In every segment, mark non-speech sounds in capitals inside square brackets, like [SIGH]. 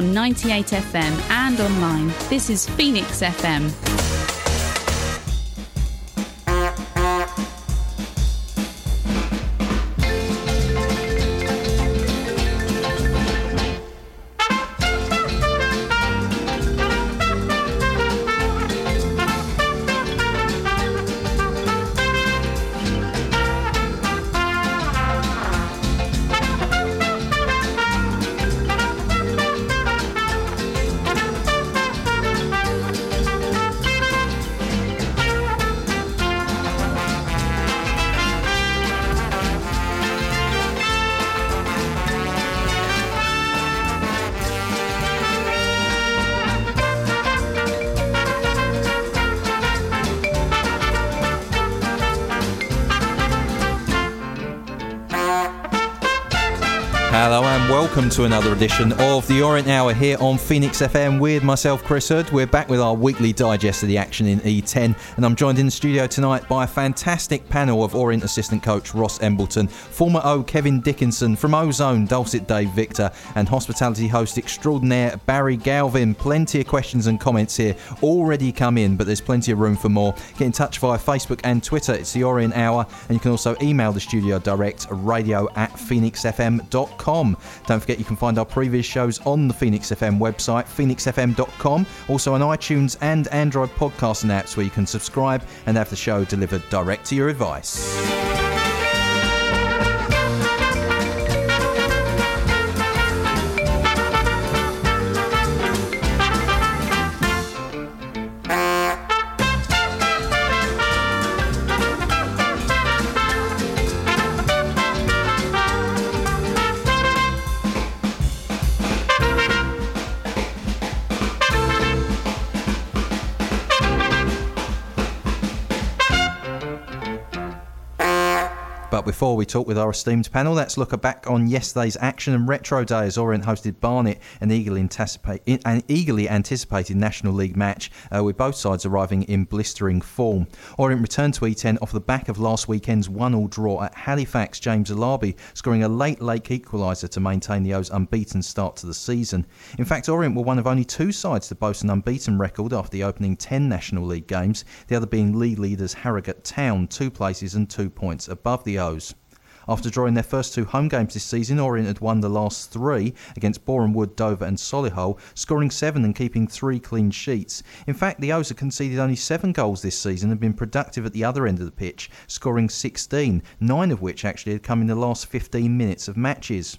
on 98 FM and online. This is Phoenix FM. Welcome to another edition of the Orient Hour here on Phoenix FM with myself, Chris Hood. We're back with our weekly digest of the action in E10, and I'm joined in the studio tonight by a fantastic panel of Orient assistant coach Ross Embleton, former O Kevin Dickinson, from Ozone Dulcet Dave Victor, and hospitality host extraordinaire Barry Galvin. Plenty of questions and comments here already come in, but there's plenty of room for more. Get in touch via Facebook and Twitter. It's the Orient Hour, and you can also email the studio direct radio at phoenixfm.com. Don't don't forget you can find our previous shows on the Phoenix FM website, phoenixfm.com, also on iTunes and Android podcasting apps where you can subscribe and have the show delivered direct to your device. Before we talk with our esteemed panel, let's look back on yesterday's action and retro day as Orient hosted Barnet, an eagerly, an eagerly anticipated National League match, uh, with both sides arriving in blistering form. Orient returned to E10 off the back of last weekend's one-all draw at Halifax. James Alabi scoring a late, late equaliser to maintain the O's unbeaten start to the season. In fact, Orient were one of only two sides to boast an unbeaten record after the opening 10 National League games, the other being league leaders Harrogate Town, two places and two points above the O's. After drawing their first two home games this season, Orient had won the last three against Boreham Wood, Dover, and Solihull, scoring seven and keeping three clean sheets. In fact, the O's have conceded only seven goals this season and been productive at the other end of the pitch, scoring 16, nine of which actually had come in the last 15 minutes of matches.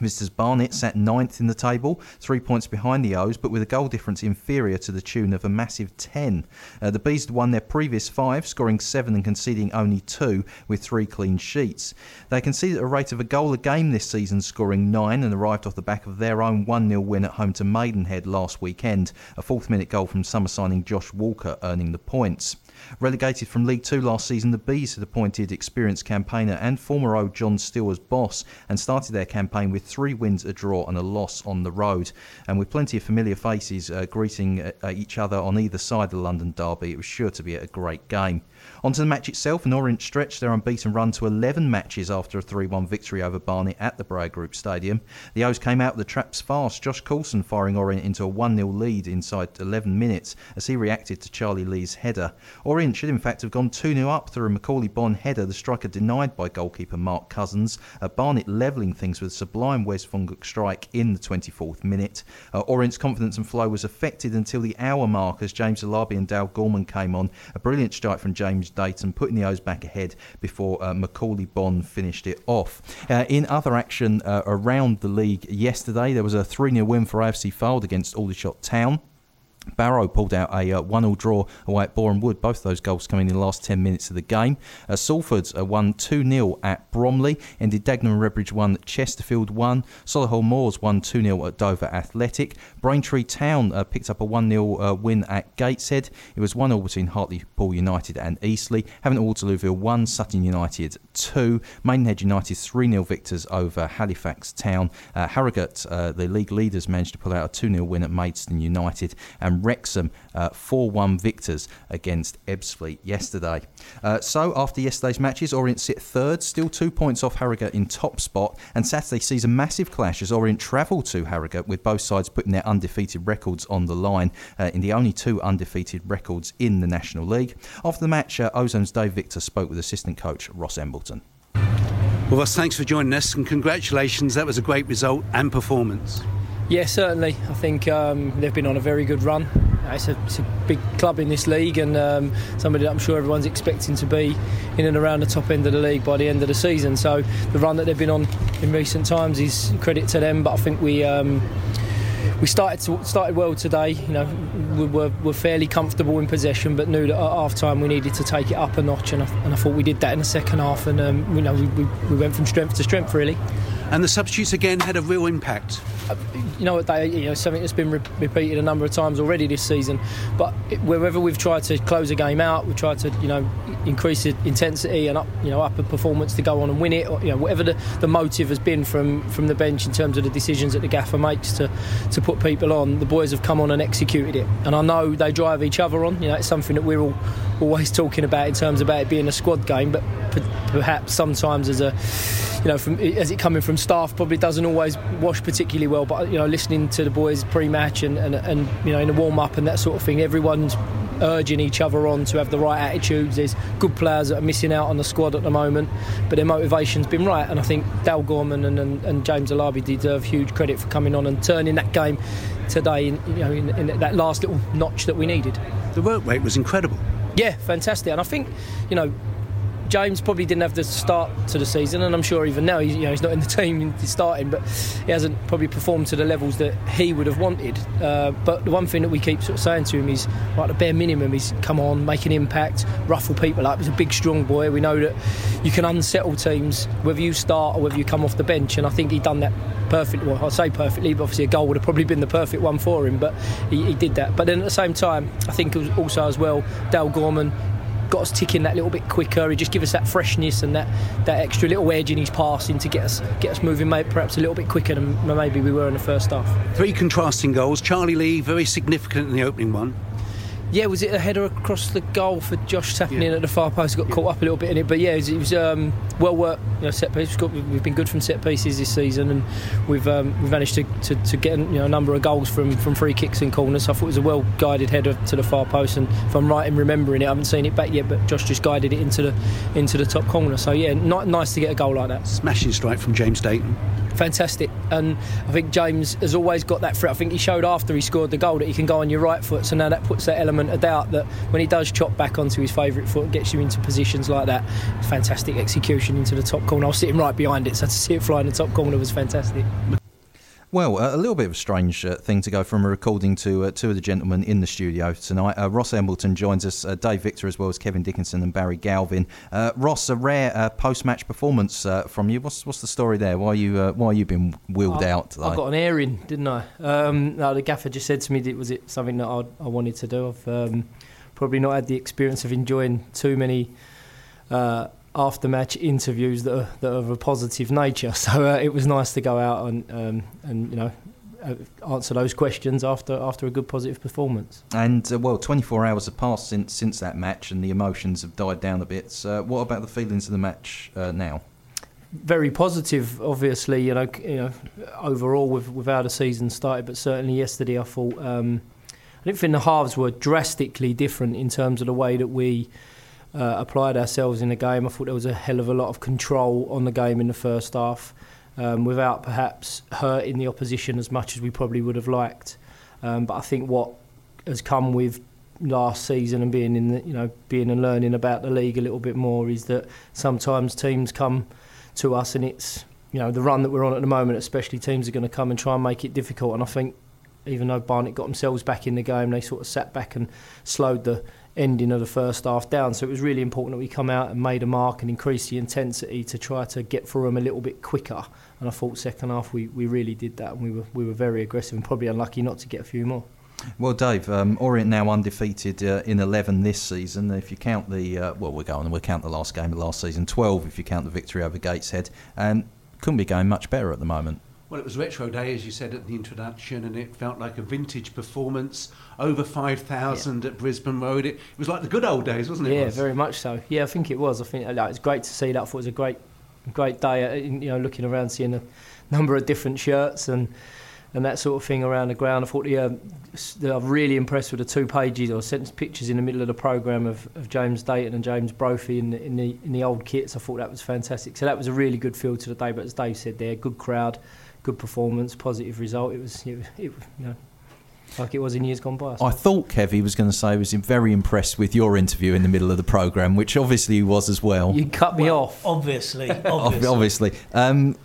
Visitors Barnet sat ninth in the table, three points behind the O's, but with a goal difference inferior to the tune of a massive 10. Uh, the Bees had won their previous five, scoring seven and conceding only two, with three clean sheets. They conceded at a rate of a goal a game this season, scoring nine, and arrived off the back of their own 1 0 win at home to Maidenhead last weekend. A fourth minute goal from summer signing Josh Walker earning the points. Relegated from League Two last season, the Bees had appointed experienced campaigner and former O John Still as boss and started their campaign with three wins, a draw, and a loss on the road. And with plenty of familiar faces uh, greeting uh, each other on either side of the London derby, it was sure to be a great game. Onto the match itself, and Orient stretched their unbeaten run to 11 matches after a 3 1 victory over Barnet at the Breyer Group Stadium. The O's came out of the traps fast, Josh Coulson firing Orient into a 1 0 lead inside 11 minutes as he reacted to Charlie Lee's header. Orient should in fact have gone 2 0 up through a Macauley Bonne header, the striker denied by goalkeeper Mark Cousins. Uh, Barnet levelling things with a sublime Wes Fonguck strike in the 24th minute. Uh, Orient's confidence and flow was affected until the hour mark as James Alabi and Dale Gorman came on. A brilliant strike from James James Dayton, putting the O's back ahead before uh, Macauley Bonne finished it off. Uh, in other action uh, around the league yesterday, there was a 3 0 win for AFC Fylde against Aldershot Town. Barrow pulled out a uh, 1 0 draw away at Boreham Wood, both those goals coming in the last 10 minutes of the game. Uh, Salford uh, won 2 0 at Bromley, ended Dagenham and Redbridge 1, Chesterfield 1. Solihull Moors won 2 0 at Dover Athletic. Braintree Town uh, picked up a 1 0 uh, win at Gateshead. It was 1 0 between Hartlepool United and Eastleigh. Havant Waterlooville 1, Sutton United 2. Maidenhead United 3 0 victors over Halifax Town. Uh, Harrogate, the league leaders, managed to pull out a 2 0 win at Maidstone United. And Wrexham 4 1 victors against Ebbsfleet yesterday. Uh, so, after yesterday's matches, Orient sit third, still two points off Harrogate in top spot, and Saturday sees a massive clash as Orient travel to Harrogate with both sides putting their undefeated records on the line uh, in the only two undefeated records in the National League. After the match, uh, Ozone's Dave Victor spoke with assistant coach Ross Embleton. Well, Ross, thanks for joining us and congratulations. That was a great result and performance. Yeah, certainly. I think um, they've been on a very good run. It's a, it's a big club in this league and um, somebody that I'm sure everyone's expecting to be in and around the top end of the league by the end of the season. So the run that they've been on in recent times is credit to them. But I think we. Um, we started to, started well today. You know, we were, were fairly comfortable in possession, but knew that at half time we needed to take it up a notch, and I, and I thought we did that in the second half. And um, you know, we, we, we went from strength to strength really. And the substitutes again had a real impact. Uh, you know, they, you know something that's been re- repeated a number of times already this season. But wherever we've tried to close a game out, we've tried to you know increase the intensity and up you know up a performance to go on and win it. Or, you know, whatever the, the motive has been from from the bench in terms of the decisions that the gaffer makes to to put people on, the boys have come on and executed it. And I know they drive each other on. You know, it's something that we're all always talking about in terms about it being a squad game, but perhaps sometimes as a you know, from as it coming from staff, probably doesn't always wash particularly well. But you know, listening to the boys pre-match and, and, and you know in the warm-up and that sort of thing, everyone's urging each other on to have the right attitudes. There's good players that are missing out on the squad at the moment, but their motivation's been right. And I think Dale Gorman and, and, and James Alabi deserve huge credit for coming on and turning that game today in, you know, in, in that last little notch that we needed. The work rate was incredible. Yeah, fantastic. And I think, you know, James probably didn't have the start to the season, and I'm sure even now he's, you know, he's not [LAUGHS] in the team he's starting, but he hasn't probably performed to the levels that he would have wanted. Uh, but the one thing that we keep sort of saying to him is, like the bare minimum is come on, make an impact, ruffle people up. He's a big, strong boy. We know that you can unsettle teams whether you start or whether you come off the bench, and I think he done that perfectly. Well, I say perfectly, but obviously a goal would have probably been the perfect one for him, but he, he did that. But then at the same time, I think also as well, Dale Gorman got us ticking that little bit quicker. He just give us that freshness and that, that extra little edge in his passing to get us get us moving perhaps a little bit quicker than maybe we were in the first half. Three contrasting goals. Charlie Lee very significant in the opening one. Yeah, was it a header across the goal for Josh tapping yeah. in at the far post? Got yeah. caught up a little bit in it, but yeah, it was, it was um, well worked. You know, set piece. We've, we've been good from set pieces this season, and we've um, we've managed to, to, to, get you know a number of goals from, from free kicks and corners. So I thought it was a well guided header to the far post, and if I'm right in remembering it, I haven't seen it back yet, but Josh just guided it into the into the top corner. So yeah, not nice to get a goal like that. Smashing strike from James Dayton fantastic. And I think James has always got that threat. I think he showed after he scored the goal that he can go on your right foot. So now that puts that element of doubt that when he does chop back onto his favourite foot, gets you into positions like that. Fantastic execution into the top corner. I was sitting right behind it, so to see it fly in the top corner was fantastic. Well, a little bit of a strange uh, thing to go from a recording to uh, two of the gentlemen in the studio tonight. Uh, Ross Embleton joins us, uh, Dave Victor, as well as Kevin Dickinson and Barry Galvin. Uh, Ross, a rare uh, post-match performance from you. What's what's the story there? Why you why you been wheeled I, out today? I got an airing, didn't I? Um, no, the gaffer just said to me, that, "Was it something that I, I wanted to do?" I've um, probably not had the experience of enjoying too many after match interviews that are, that are of a positive nature. [LAUGHS] So uh, it was nice to go out and um, and you know uh, answer those questions after after a good positive performance. And uh, well, 24 hours have passed since since that match, and the emotions have died down a bit. So what about the feelings of the match uh, now? Very positive, obviously. You know, you know, overall with with how the season started, but certainly yesterday I thought. Um, I didn't think the halves were drastically different in terms of the way that we uh, applied ourselves in the game. I thought there was a hell of a lot of control on the game in the first half um, without perhaps hurting the opposition as much as we probably would have liked. Um, but I think what has come with last season and being in the, you know being and learning about the league a little bit more is that sometimes teams come to us and it's you know the run that we're on at the moment especially teams are going to come and try and make it difficult and I think even though Barnet got themselves back in the game they sort of sat back and slowed the ending of the first half down. So it was really important that we come out and made a mark and increase the intensity to try to get through them a little bit quicker. And I thought second half we, we really did that and we were we were very aggressive and probably unlucky not to get a few more. Well, Dave, um, Orient now undefeated uh, in 11 this season. If you count the, uh, well, we're going, we'll count the last game of last season, 12 if you count the victory over Gateshead. And couldn't be going much better at the moment. Well, it was Retro Day, as you said at the introduction, and it felt like a vintage performance. Over 5,000 yeah. at Brisbane Road. It, it, was like the good old days, wasn't it? Yeah, very much so. Yeah, I think it was. I think like, it's great to see that. I thought it was a great, great day. Uh, you know, looking around, seeing a number of different shirts and and that sort of thing around the ground. I thought the, uh, I'm really impressed with the two pages or sent pictures in the middle of the programme of, of James Dayton and James Brophy in the, in the in the old kits. I thought that was fantastic. So that was a really good feel to the day. But as Dave said, there, good crowd, good performance, positive result. It was, it, it you know. Like it was in years gone by. I, I thought Kevy was going to say he was very impressed with your interview in the middle of the programme, which obviously he was as well. You cut me well, off. Obviously, [LAUGHS] obviously. obviously. Um,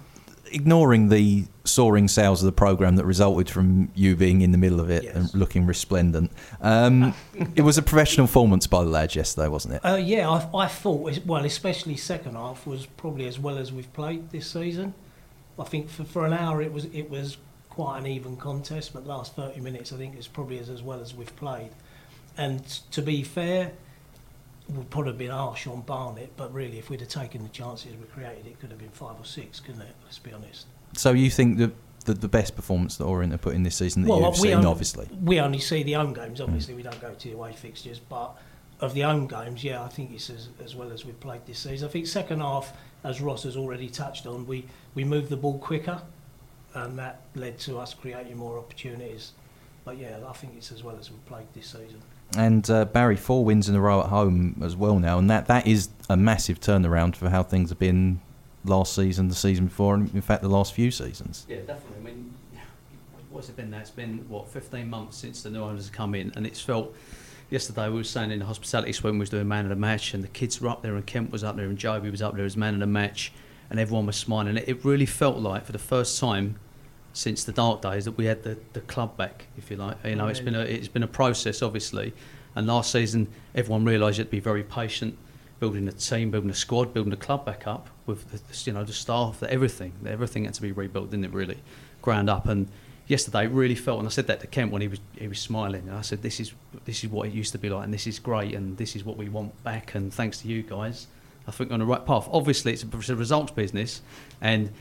ignoring the soaring sales of the program that resulted from you being in the middle of it yes. and looking resplendent, um, [LAUGHS] it was a professional performance by the lads yesterday, wasn't it? Uh, yeah, I, I, thought well, especially second half was probably as well as we've played this season. I think for, for an hour it was it was quite an even contest, but the last thirty minutes I think it's probably as, as well as we've played. And to be fair, we'd probably have been harsh on Barnet, but really, if we'd have taken the chances we created, it could have been five or six, couldn't it? Let's be honest. So you think that the, the best performance that Orient have put in this season that well, you've seen, only, obviously? We only see the home games, obviously, mm. we don't go to the away fixtures, but of the home games, yeah, I think it's as, as well as we've played this season. I think second half, as Ross has already touched on, we, we moved the ball quicker, and that led to us creating more opportunities. But yeah, I think it's as well as we've played this season and uh, Barry four wins in a row at home as well now, and that that is a massive turnaround for how things have been last season, the season before, and in fact the last few seasons. Yeah, definitely. I mean, what's it been now? It's been what 15 months since the new owners have come in, and it's felt. Yesterday we were saying in the hospitality swim we was doing man of the match, and the kids were up there, and Kent was up there, and Joby was up there as man of the match, and everyone was smiling. It, it really felt like for the first time since the dark days that we had the, the club back, if you like. You know, it's oh, been a it's been a process, obviously. And last season, everyone realised you had to be very patient, building a team, building a squad, building a club back up with the, you know the staff, the everything, everything had to be rebuilt, didn't it? Really, ground up. And yesterday, really felt, and I said that to Kent when he was he was smiling. And I said, "This is this is what it used to be like, and this is great, and this is what we want back. And thanks to you guys, I think we're on the right path. Obviously, it's a, it's a results business, and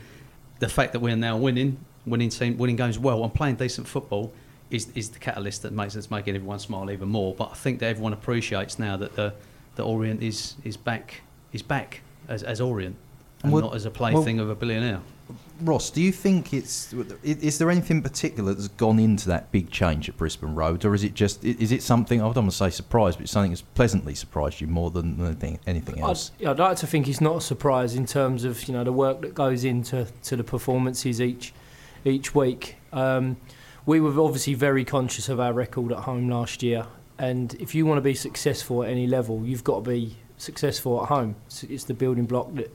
the fact that we're now winning winning team, winning games well, and playing decent football is is the catalyst that makes us making everyone smile even more. But I think that everyone appreciates now that the the Orient is is back is back as, as Orient and well, not as a plaything well, of a billionaire. Ross, do you think it's is there anything particular that's gone into that big change at Brisbane Road, or is it just is it something I don't want to say surprised, but something that's pleasantly surprised you more than anything, anything else? I'd, I'd like to think it's not a surprise in terms of you know the work that goes into to the performances each each week. Um, we were obviously very conscious of our record at home last year, and if you want to be successful at any level, you've got to be successful at home. It's, it's the building block that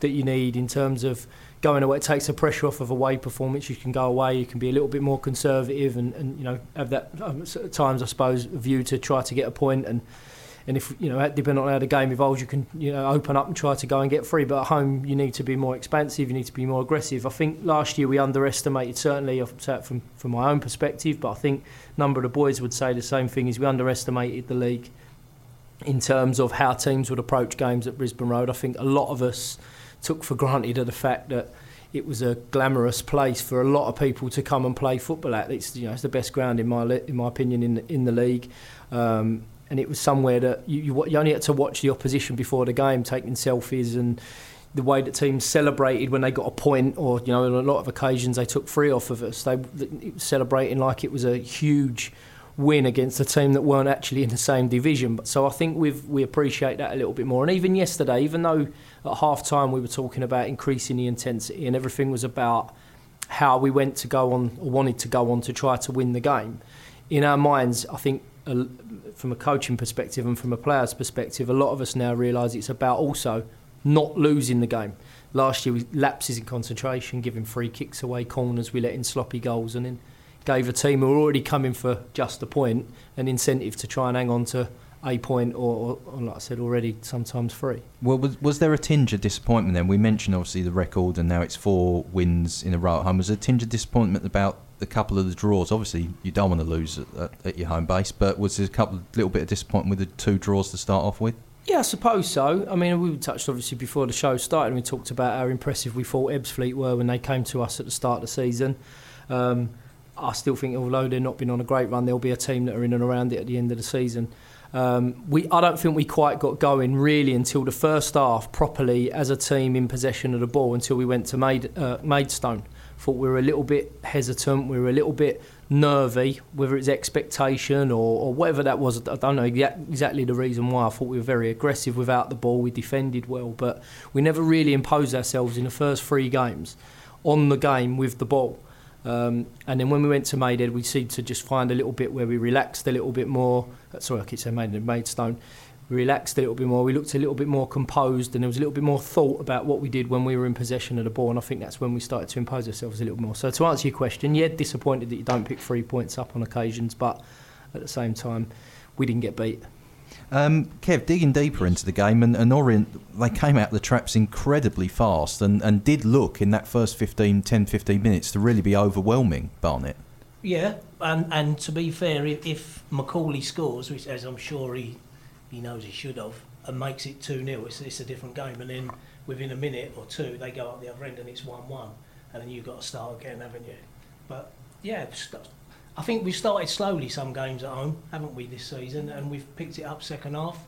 that you need in terms of going away. It takes the pressure off of away performance. You can go away. You can be a little bit more conservative, and, and you know have that um, at times I suppose view to try to get a point and and if you know depending on how the game evolves, you can you know open up and try to go and get free. But at home, you need to be more expansive. You need to be more aggressive. I think last year we underestimated certainly from from my own perspective, but I think a number of the boys would say the same thing: is we underestimated the league in terms of how teams would approach games at Brisbane Road. I think a lot of us took for granted the fact that it was a glamorous place for a lot of people to come and play football at. It's you know it's the best ground in my in my opinion in in the league. Um, and it was somewhere that you, you, you only had to watch the opposition before the game taking selfies and the way that teams celebrated when they got a point, or you know, on a lot of occasions they took three off of us. They celebrating like it was a huge win against a team that weren't actually in the same division. But so I think we we appreciate that a little bit more. And even yesterday, even though at half time we were talking about increasing the intensity and everything was about how we went to go on or wanted to go on to try to win the game. In our minds, I think from a coaching perspective and from a player's perspective, a lot of us now realise it's about also not losing the game. Last year, we lapses in concentration, giving free kicks away, corners, we let in sloppy goals, and then gave a team who were already coming for just a point an incentive to try and hang on to a point or, or, like I said already, sometimes three. Well, was, was there a tinge of disappointment then? We mentioned obviously the record and now it's four wins in a row at home. Was there a tinge of disappointment about a couple of the draws. Obviously, you don't want to lose at, at, your home base, but was there a couple, little bit of disappointment with the two draws to start off with? Yeah, I suppose so. I mean, we touched obviously before the show started, and we talked about how impressive we thought Ebbsfleet were when they came to us at the start of the season. Um, I still think, although they've not been on a great run, there'll be a team that are in and around it at the end of the season. Um, we, I don't think we quite got going really until the first half properly as a team in possession of the ball until we went to Maid, uh, Maidstone. Thought we were a little bit hesitant, we were a little bit nervy, whether it's expectation or, or whatever that was. I don't know exactly the reason why. I thought we were very aggressive without the ball, we defended well, but we never really imposed ourselves in the first three games on the game with the ball. Um, and then when we went to Maidhead, we seemed to just find a little bit where we relaxed a little bit more. Uh, sorry, I keep saying Maidhead, Maidstone. We relaxed a little bit more. We looked a little bit more composed, and there was a little bit more thought about what we did when we were in possession of the ball. And I think that's when we started to impose ourselves a little more. So to answer your question, yeah, disappointed that you don't pick three points up on occasions, but at the same time, we didn't get beat. Um, Kev, digging deeper into the game, and, and Orient, they came out of the traps incredibly fast and, and did look in that first 15, 10, 15 minutes to really be overwhelming Barnet. Yeah, and, and to be fair, if, if Macauley scores, which as I'm sure he, he knows he should have, and makes it 2 0, it's, it's a different game. And then within a minute or two, they go up the other end and it's 1 1. And then you've got to start again, haven't you? But yeah, I think we've started slowly some games at home, haven't we, this season? And we've picked it up second half.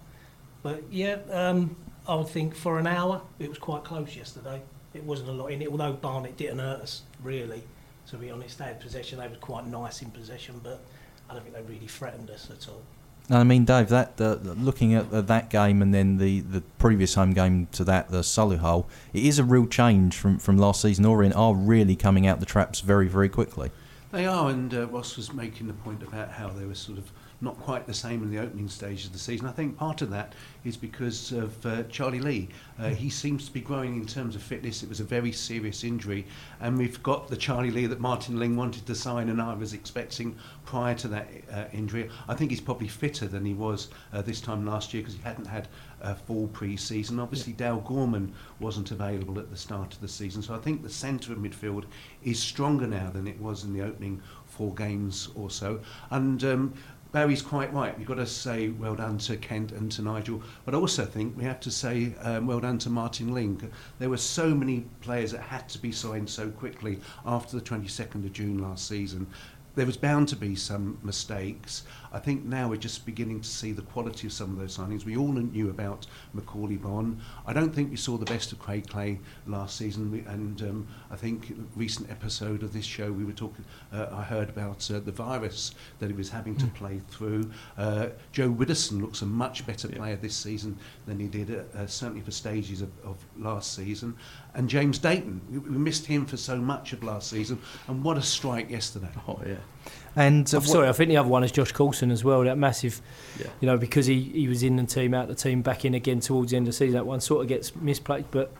But yeah, um, I would think for an hour it was quite close yesterday. It wasn't a lot in it, although Barnet didn't hurt us really. To be honest, they had possession. They were quite nice in possession, but I don't think they really threatened us at all. I mean, Dave, that uh, looking at uh, that game and then the, the previous home game to that, the Solihull, it is a real change from, from last season. Orient are really coming out the traps very, very quickly. They are, and uh, Ross was making the point about how they were sort of not quite the same in the opening stage of the season. I think part of that is because of uh, Charlie Lee. Uh, hmm. he seems to be growing in terms of fitness. It was a very serious injury, and we've got the Charlie Lee that Martin Ling wanted to sign, and I was expecting prior to that uh, injury. I think he's probably fitter than he was uh, this time last year because he hadn't had a full pre-season. Obviously, yeah. Dale Gorman wasn't available at the start of the season, so I think the centre of midfield is stronger now than it was in the opening four games or so. And um, Barry's quite right. We've got to say well done to Kent and to Nigel, but I also think we have to say um, well done to Martin Ling. There were so many players that had to be signed so quickly after the 22nd of June last season. There was bound to be some mistakes. I think now we're just beginning to see the quality of some of those signings. We all knew about Macaulay Bon. I don't think we saw the best of Craig Clay last season, we, and um, I think recent episode of this show we were talking. Uh, I heard about uh, the virus that he was having mm. to hmm. play through. Uh, Joe Widdowson looks a much better yeah. player this season than he did uh, uh, certainly for stages of, of last season. And James Dayton, we, we missed him for so much of last season, and what a strike yesterday! Oh yeah. And uh, sorry, I think the other one is Josh Coulson as well. That massive, yeah. you know, because he, he was in the team, out the team, back in again towards the end of the season. That one sort of gets misplaced, but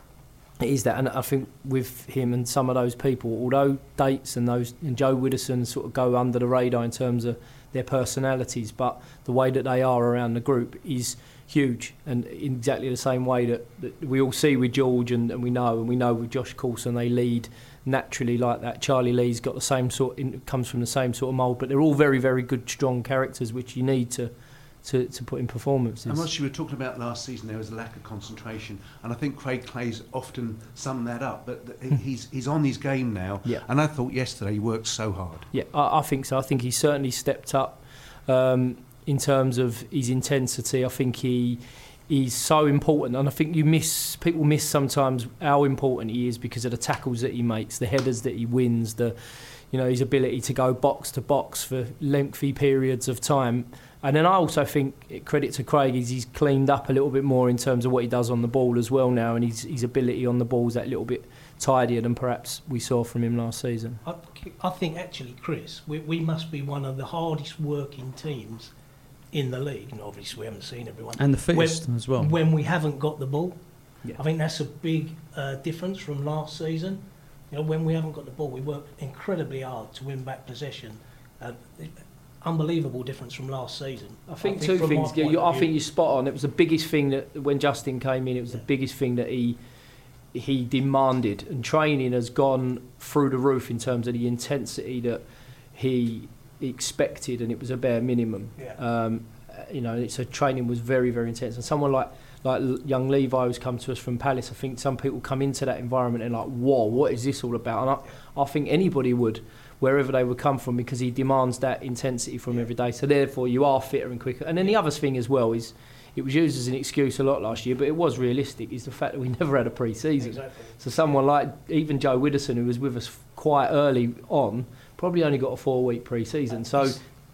it is that. And I think with him and some of those people, although Dates and those and Joe Widdowson sort of go under the radar in terms of their personalities, but the way that they are around the group is huge and in exactly the same way that, that we all see with George and, and we know and we know with Josh Coulson they lead naturally like that. Charlie Lee's got the same sort, comes from the same sort of mould, but they're all very, very good, strong characters which you need to. To, to put in performances. And what you were talking about last season, there was a lack of concentration, and I think Craig Clay's often summed that up. But he's he's on his game now, yeah. and I thought yesterday he worked so hard. Yeah, I, I think so. I think he certainly stepped up um, in terms of his intensity. I think he is so important, and I think you miss people miss sometimes how important he is because of the tackles that he makes, the headers that he wins, the you know his ability to go box to box for lengthy periods of time. And then I also think eh, credit to Craig is he's cleaned up a little bit more in terms of what he does on the ball as well now, and his his ability on the ball is that little bit tidier than perhaps we saw from him last season. I, I think actually, Chris, we, we must be one of the hardest working teams in the league, and obviously we haven't seen everyone. And the fittest when, as well. When we haven't got the ball, yeah. I think that's a big uh, difference from last season. You know, when we haven't got the ball, we work incredibly hard to win back possession. Uh, unbelievable difference from last season. I think, I think two things. Yeah, I think you're spot on. It was the biggest thing that when Justin came in, it was yeah. the biggest thing that he he demanded, and training has gone through the roof in terms of the intensity that he expected, and it was a bare minimum. Yeah. Um, you know, so training was very, very intense. And someone like like young Levi who's come to us from Palace. I think some people come into that environment and like, whoa, what is this all about? And I, I think anybody would, wherever they would come from, because he demands that intensity from every day. So therefore, you are fitter and quicker. And then the other thing as well is. It was used as an excuse a lot last year, but it was realistic. Is the fact that we [LAUGHS] never had a pre-season. Exactly. So someone like even Joe Widdowson, who was with us quite early on, probably only got a four-week pre-season. So,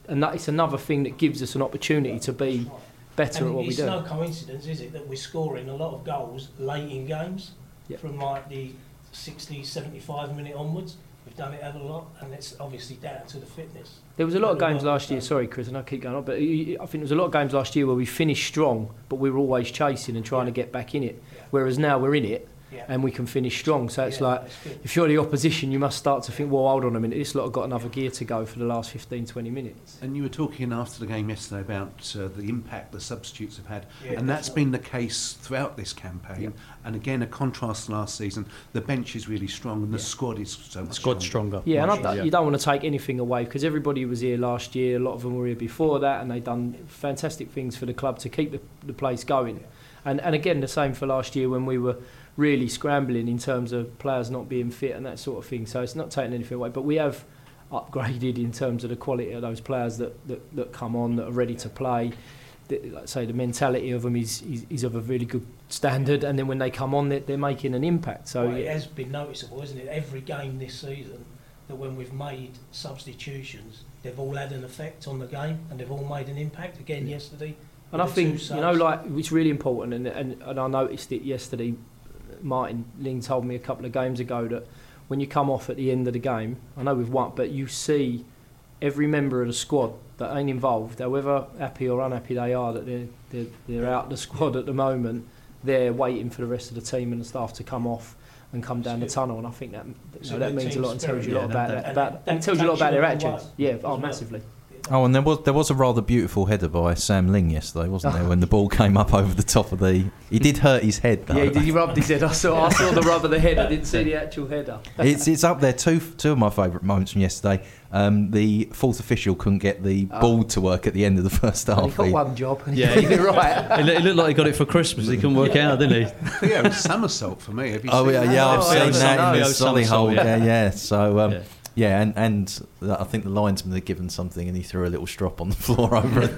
and that it's another thing that gives us an opportunity to be better and at what we do. it's no coincidence, is it, that we're scoring a lot of goals late in games Yeah. from like the 60, 75 minute onwards. We've done it ever a lot, and it's obviously down to the fitness. There was a lot of games last year. Sorry, Chris, and I keep going on, but I think there was a lot of games last year where we finished strong, but we were always chasing and trying to get back in it. Yeah. Whereas now we're in it Yeah. and we can finish strong. So it's Yeah, like if you're the opposition, you must start to think, well, hold on a minute, this lot have got another gear to go for the last 15, 20 minutes. And you were talking after the game yesterday about uh, the impact the substitutes have had, Yeah, and that's definitely. been the case throughout this campaign. Yeah. And again, a contrast to last season. The bench is really strong, and the Yeah. squad is so much Squad stronger. stronger. Yeah, and much, don't- you don't want to take anything away because everybody was here last year. A lot of them were here before that, and they've done fantastic things for the club to keep the, the place going. And and again, the same for last year when we were really scrambling in terms of players not being fit and that sort of thing. So it's not taking anything away, but we have upgraded in terms of the quality of those players that, that, that come on that are ready to play. The, like I say, the mentality of them is, is, is of a really good standard, and then when they come on, they're, they're making an impact. So Well, it yeah, has been noticeable, isn't it? Every game this season, that when we've made substitutions, they've all had an effect on the game and they've all made an impact. Again, yesterday. And I with the two think, you know, like, it's really important, and, and, and I noticed it yesterday. Martin Ling told me a couple of games ago that when you come off at the end of the game, I know we've won, but you see every member of the squad that ain't involved, however happy or unhappy they are that they're, they're, they're out the squad at the moment, they're waiting for the rest of the team and the staff to come off and come down the tunnel. And I think that you know, that means a lot and tells you a lot about that- that, that- about that tells you a lot about their takes you a long attitudes. Yeah, oh, massively. Oh, and there was there was a rather beautiful header by Sam Ling yesterday, wasn't there? When the ball came up over the top of the, he did hurt his head though. Yeah, did he rubbed his head? I saw, I saw the rub of the head. I didn't see the actual header. [LAUGHS] it's it's up there. Two two of my favourite moments from yesterday. Um, the fourth official couldn't get the Oh. ball to work at the end of the first And half. he got one job. And Yeah. [LAUGHS] he got it right. It, it looked like he got it for Christmas. He couldn't work it out, didn't he? [LAUGHS] yeah, it was somersault for me. Have you Oh seen yeah, that? yeah, I've Oh, seen yeah, that in the somersault, Solihull. yeah. Yeah, yeah. So um, Yeah. Yeah, and and I think the linesman had given something, and he threw a little strop on the floor [LAUGHS] over it.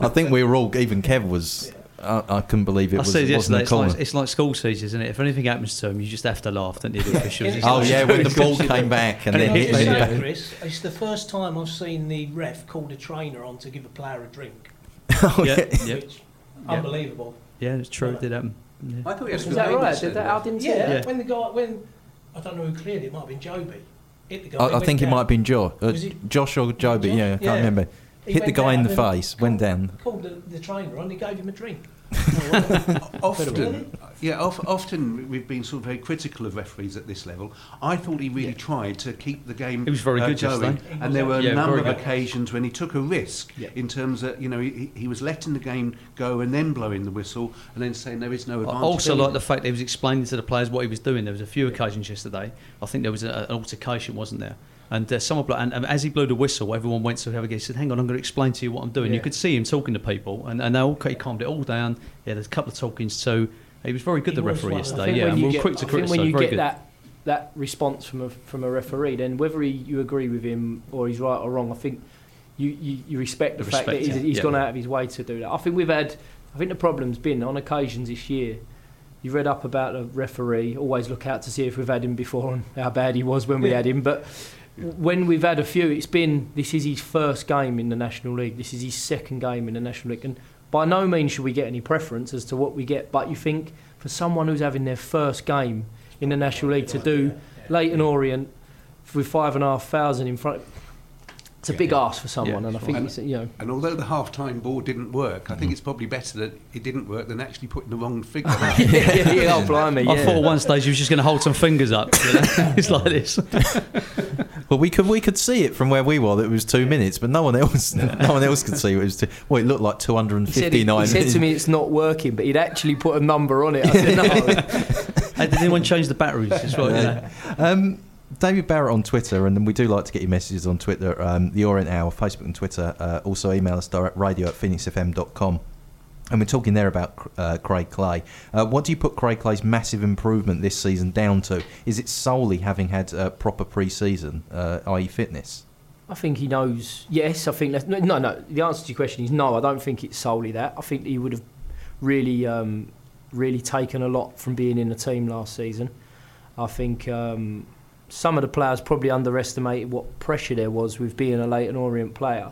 I think we were all, even Kev was. I, I couldn't believe it I was. said yesterday, it's like, it's like school teachers, isn't it? If anything happens to them, you just have to laugh, don't you, the officials? [LAUGHS] Oh like- yeah, when the ball came back and And then it hit Can him in the back. Chris, it's the first time I've seen the ref call the trainer on to give a player a drink. [LAUGHS] Oh, Yeah, yeah. yeah, Which, Yeah. unbelievable. yeah, it's true. It did happen. Yeah. I thought he had Is that right? Did that, I didn't see Yeah, that. Yeah. when the guy, when, I don't know who cleared it, it might have been Joby. Hit the guy. I, I went think it might have been Jo, uh, it- Josh or Joby. Josh? Yeah, I can't Yeah. remember. he Hit the guy in the and face, went down. Called the, the trainer on, he gave him a drink. [LAUGHS] often, yeah, of, often we've been sort of very critical of referees at this level. I thought he really tried to keep the game. He was very uh, good going, yesterday. and there were a Yeah, number of good. occasions when he took a risk Yeah. in terms of you know he, he was letting the game go and then blowing the whistle and then saying there is no I also like the fact that he was explaining to the players what he was doing. There was a few occasions yesterday. I think there was a, an altercation, wasn't there? And uh, someone blew, and, and as he blew the whistle, everyone went to have a go. He said, "Hang on, I'm going to explain to you what I'm doing." You could see him talking to people, and, and they all he calmed it all down. Yeah, there's a couple of talkings too. He was very good, He the referee one of them. I yesterday. Yeah, and you we were quick to think when you Very get good. that that response from a from a referee, then whether he, you agree with him or he's right or wrong, I think you, you, you respect the, The fact that respect, he's, yeah. he's Yeah. gone out of his way to do that. I think we've had, I think the problem's been on occasions this year. You've read up about a referee. Always look out to see if we've had him before and how bad he was when we Yeah. had him. But when we've had a few, it's been this is his first game in the National League. This is his second game in the National League, and by no means should we get any preference as to what we get. But you think for someone who's having their first game in the National League to do Leyton Orient with five and a half thousand in front, it's a big ask for someone, Yeah, and I think right. it's, you know. And although the half-time ball didn't work, I Mm. think it's probably better that it didn't work than actually putting the wrong [LAUGHS] figure. yeah, yeah, yeah, oh, blimey, I thought at one stage he was just going to hold some fingers up. You know? [LAUGHS] it's like this. [LAUGHS] Well, we could we could see it from where we were that it was two minutes, but no one else no one else could see it was two. Well, it looked like two hundred and fifty-nine. He said, he, he said to me it's not working, but he'd actually put a number on it. I said, no. Hey, did anyone change the batteries? As well, you know? Um, David Barrett on Twitter, and then we do like to get your messages on Twitter, um, the Orient Hour, Facebook and Twitter. Uh, also email us direct radio at phoenixfm.com. And we're talking there about uh, Craig Clay. Uh, what do you put Craig Clay's massive improvement this season down to? Is it solely having had uh, proper pre-season, uh, i.e., fitness? I think he knows. Yes, I think that's no, no. The answer to your question is no. I don't think it's solely that. I think he would have really, um, really taken a lot from being in the team last season. I think um, some of the players probably underestimated what pressure there was with being a Leyton Orient player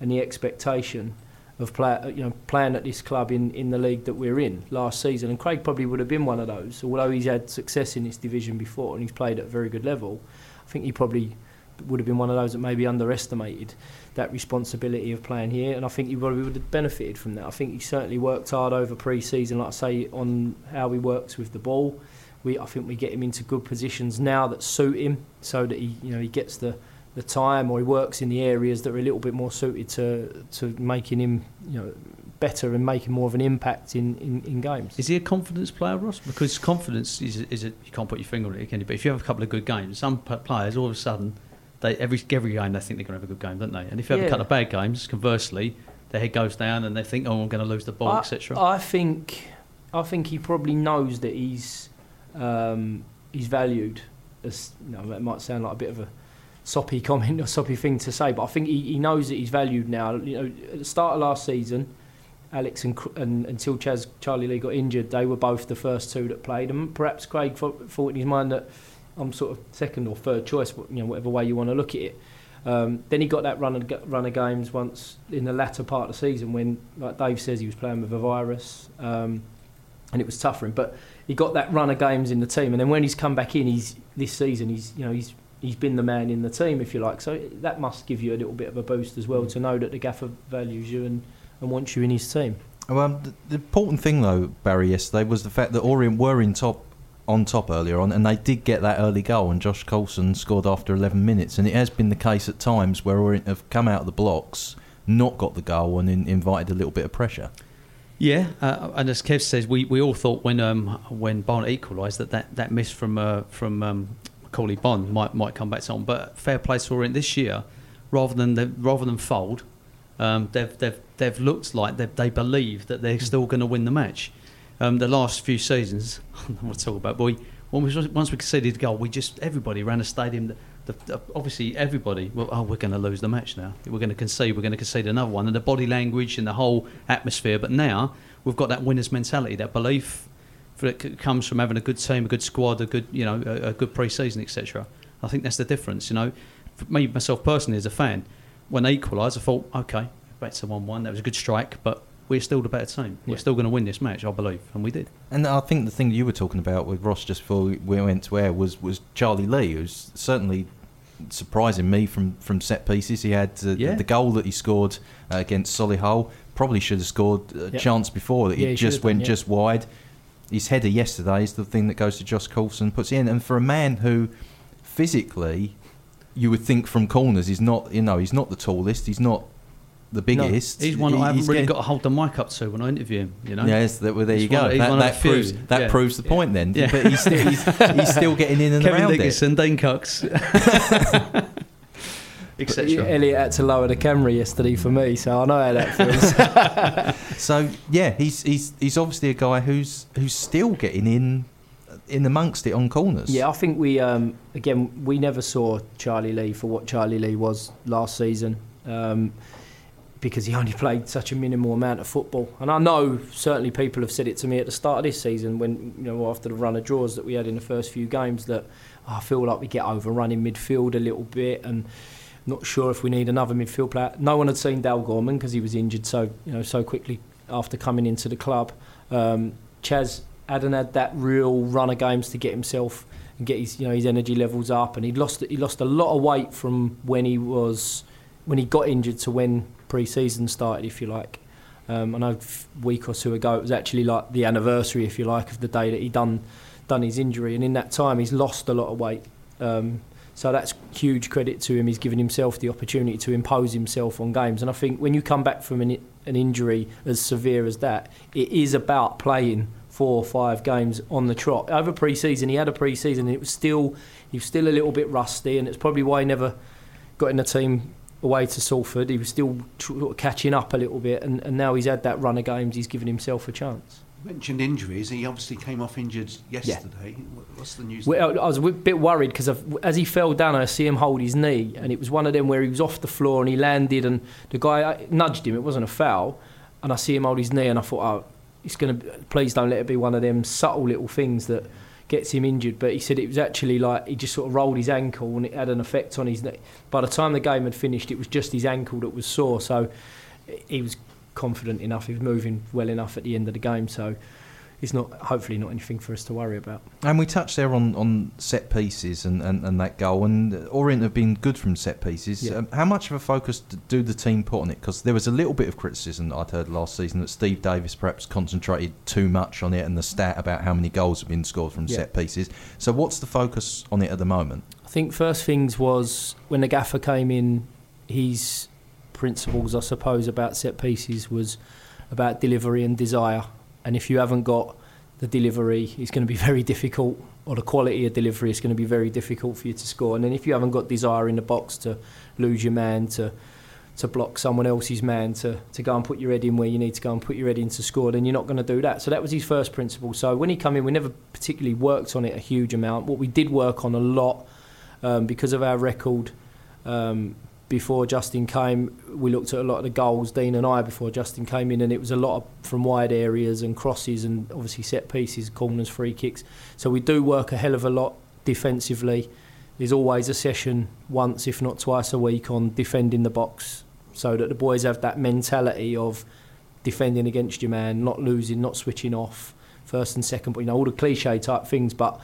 and the expectation of play, uh, you know, playing at this club in, in the league that we're in last season. And Craig probably would have been one of those, although he's had success in this division before and he's played at a very good level. I think he probably would have been one of those that maybe underestimated that responsibility of playing here, and I think he probably would have benefited from that. I think he certainly worked hard over pre-season, like I say, on how he works with the ball. We, I think we get him into good positions now that suit him, so that he, you know, he gets the the time, or he works in the areas that are a little bit more suited to to making him, you know, better and making more of an impact in, in, in games. Is he a confidence player, Ross? Because confidence is is a, you can't put your finger on it, can you? But if you have a couple of good games, some players all of a sudden they every every game they think they're going to have a good game, don't they? And if you have Yeah. a couple of bad games, conversely, their head goes down and they think, oh, I'm going to lose the ball, etc. I think, I think he probably knows that he's um, he's valued. As you know, that might sound like a bit of a soppy comment or soppy thing to say, but I think he, he knows that he's valued now. You know, at the start of last season, Alex and, and until Chaz Charlie Lee got injured, they were both the first two that played, and perhaps Craig thought, in his mind that I'm sort of second or third choice, you know, whatever way you want to look at it. Um, then he got that run of, run of games once in the latter part of the season when, like Dave says, he was playing with a virus, um, and it was tough for him. But he got that run of games in the team, and then when he's come back in, he's this season he's you know he's he's been the man in the team, if you like. So that must give you a little bit of a boost as well mm. to know that the gaffer values you and, and wants you in his team. Well, the, the important thing though, Barry, yesterday was the fact that Orient were in top on top earlier on, and they did get that early goal, and Josh Coulson scored after 11 minutes. And it has been the case at times where Orient have come out of the blocks, not got the goal, and in, invited a little bit of pressure. Yeah, uh, and as Kev says, we, we all thought when um, when Barnet equalised that, that that miss from uh, from um, Bond might might come back on. But fair play to Orient this year, rather than the, rather than fold, um, they've they've they've looked like they they believe that they're still going to win the match. Um, the last few seasons, [LAUGHS] I don't want to talk about, but we, when we once we conceded a goal, we just everybody around the stadium. The, obviously, everybody. Well, oh, we're going to lose the match now. We're going to concede. We're going to concede another one, and the body language and the whole atmosphere. But now we've got that winners mentality, that belief that comes from having a good team, a good squad, a good you know a, a good pre-season, etc. I think that's the difference. You know, for me myself personally as a fan, when they equalised, I thought, okay, back to one-one. That was a good strike, but we're still the better team. We're Yeah. still going to win this match, I believe, and we did. And I think the thing you were talking about with Ross just before we went to air was, was Charlie Lee, who's certainly surprising me from, from set pieces. He had uh, Yeah. the goal that he scored uh, against Solihull. Probably should have scored a Yep. chance before that. Yeah, he he just went done, yeah. just wide. His header yesterday is the thing that goes to Josh Coulson, puts it in. And for a man who physically, you would think from corners, he's not. You know, he's not the tallest. He's not the biggest. He's one He- I haven't really getting- got to hold the mic up to when I interview him. You know. Yes, that, well, there He's you go. one of- that that the few, proves that yeah. proves the Yeah. point then. Yeah. But he's still, he's, [LAUGHS] he's still getting in and Kevin around it. Dickinson, Dean Cox, [LAUGHS] etc. Elliot had to lower the camera yesterday for me, so I know how that feels. [LAUGHS] So yeah, he's he's he's obviously a guy who's who's still getting in in amongst it on corners. Yeah, I think we um, again we never saw Charlie Lee for what Charlie Lee was last season um, because he only [LAUGHS] played such a minimal amount of football. And I know certainly people have said it to me at the start of this season when you know after the run of draws that we had in the first few games that oh, I feel like we get overrun in midfield a little bit and. Not sure if we need another midfield player. No one had seen Dale Gorman because he was injured so you know so quickly after coming into the club. Um, Chaz hadn't had that real run of games to get himself and get his you know his energy levels up, and he lost he lost a lot of weight from when he was when he got injured to when pre-season started, if you like. Um, I know a week or two ago it was actually like the anniversary, if you like, of the day that he done done his injury, and in that time he's lost a lot of weight. Um, so that's huge credit to him. He's given himself the opportunity to impose himself on games, and I think when you come back from an, an injury as severe as that, it is about playing four or five games on the trot. Over pre-season, he had a pre-season, and it was still he was still a little bit rusty, and it's probably why he never got in the team away to Salford, he was still tr- catching up a little bit, and, and now he's had that run of games, he's given himself a chance. You mentioned injuries, he obviously came off injured yesterday. Yeah. What's the news? Well, I was a bit worried because as he fell down, I see him hold his knee, and it was one of them where he was off the floor and he landed, and the guy uh, nudged him. It wasn't a foul, and I see him hold his knee, and I thought, oh, it's going to. Please don't let it be one of them subtle little things that. Yeah gets him injured. But he said it was actually like he just sort of rolled his ankle, and it had an effect on his neck. By the time the game had finished, it was just his ankle that was sore. So he was confident enough. He was moving well enough at the end of the game. So it's not hopefully not anything for us to worry about. And we touched there on, on set pieces and, and, and that goal, and Orient have been good from set pieces. Yeah. Um, how much of a focus do the team put on it? Because there was a little bit of criticism that I'd heard last season that Steve Davis perhaps concentrated too much on it and the stat about how many goals have been scored from Yeah. set pieces. So what's the focus on it at the moment? I think first things was when the gaffer came in, his principles, I suppose, about set pieces was about delivery and desire. And if you haven't got the delivery, it's going to be very difficult, or the quality of delivery is going to be very difficult for you to score. And then if you haven't got desire in the box to lose your man, to to block someone else's man, to, to go and put your head in where you need to go and put your head in to score, then you're not going to do that. So that was his first principle. So when he came in, we never particularly worked on it a huge amount. What we did work on a lot um, because of our record um, before Justin came, we looked at a lot of the goals, Dean and I, before Justin came in, and it was a lot of, from wide areas and crosses and obviously set pieces, corners, free kicks. So we do work a hell of a lot defensively. There's always a session once, if not twice a week, on defending the box so that the boys have that mentality of defending against your man, not losing, not switching off, first and second, but you know, all the cliche type things. But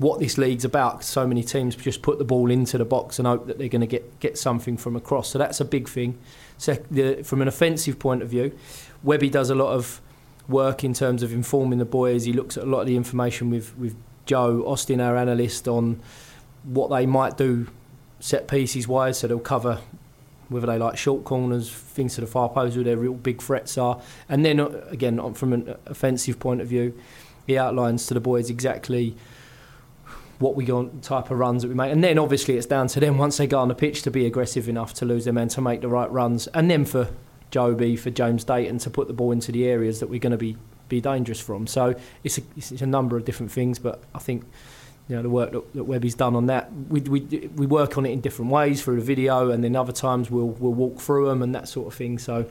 what this league's about, so many teams just put the ball into the box and hope that they're going to get, get something from across. So that's a big thing. Sec- the, from an offensive point of view, Webby does a lot of work in terms of informing the boys. He looks at a lot of the information with, with Joe Austin, our analyst, on what they might do set pieces wise. So they'll cover whether they like short corners, things to the far post where their real big threats are. And then uh, again, from an offensive point of view, he outlines to the boys exactly what we go type of runs that we make. And then obviously it's down to them once they go on the pitch to be aggressive enough to lose their men to make the right runs. And then for Jobi, for James Dayton to put the ball into the areas that we're going to be be dangerous from. So it's a, it's a number of different things, but I think you know the work that, that Webby's done on that. We, we we work on it in different ways through the video, and then other times we'll we'll walk through them and that sort of thing. So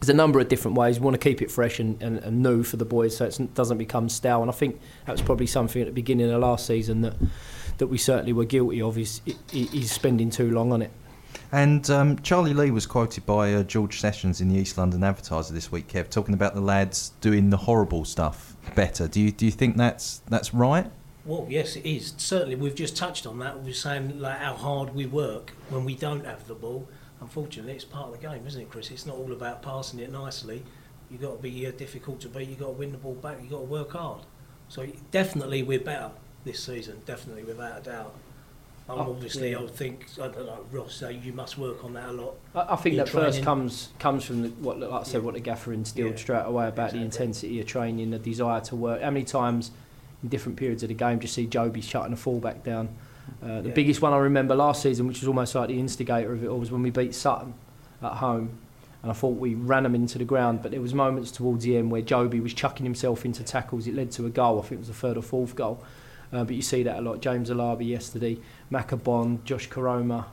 there's a number of different ways. We want to keep it fresh and, and, and new for the boys, so it doesn't become stale. And I think that was probably something at the beginning of last season that that we certainly were guilty of. Is is spending too long on it. And um, Charlie Lee was quoted by uh, George Sessions in the East London Advertiser this week, Kev, talking about the lads doing the horrible stuff better. Do you do you think that's that's right? Well, yes, it is. Certainly, we've just touched on that. We're saying like how hard we work when we don't have the ball. Unfortunately, it's part of the game, isn't it, Chris? It's not all about passing it nicely. You've got to be uh, difficult to beat. You've got to win the ball back. You've got to work hard. So definitely, we're better this season. Definitely, without a doubt. Um, Oh, obviously, yeah. I would think I don't know, Ross. So you must work on that a lot. I, I think that first comes comes from the, what, like I said, Yeah. what the gaffer instilled Yeah, straight away about the intensity of training, the desire to work. How many times in different periods of the game do you see Jobi shutting a fullback down? Uh, the Yeah. biggest one I remember last season, which was almost like the instigator of it all, was when we beat Sutton at home. And I thought we ran them into the ground, but there was moments towards the end where Jobi was chucking himself into tackles. It led to a goal. I think it was the third or fourth goal. Uh, but you see that a lot. James Alabi yesterday, Macabon, Josh Koroma,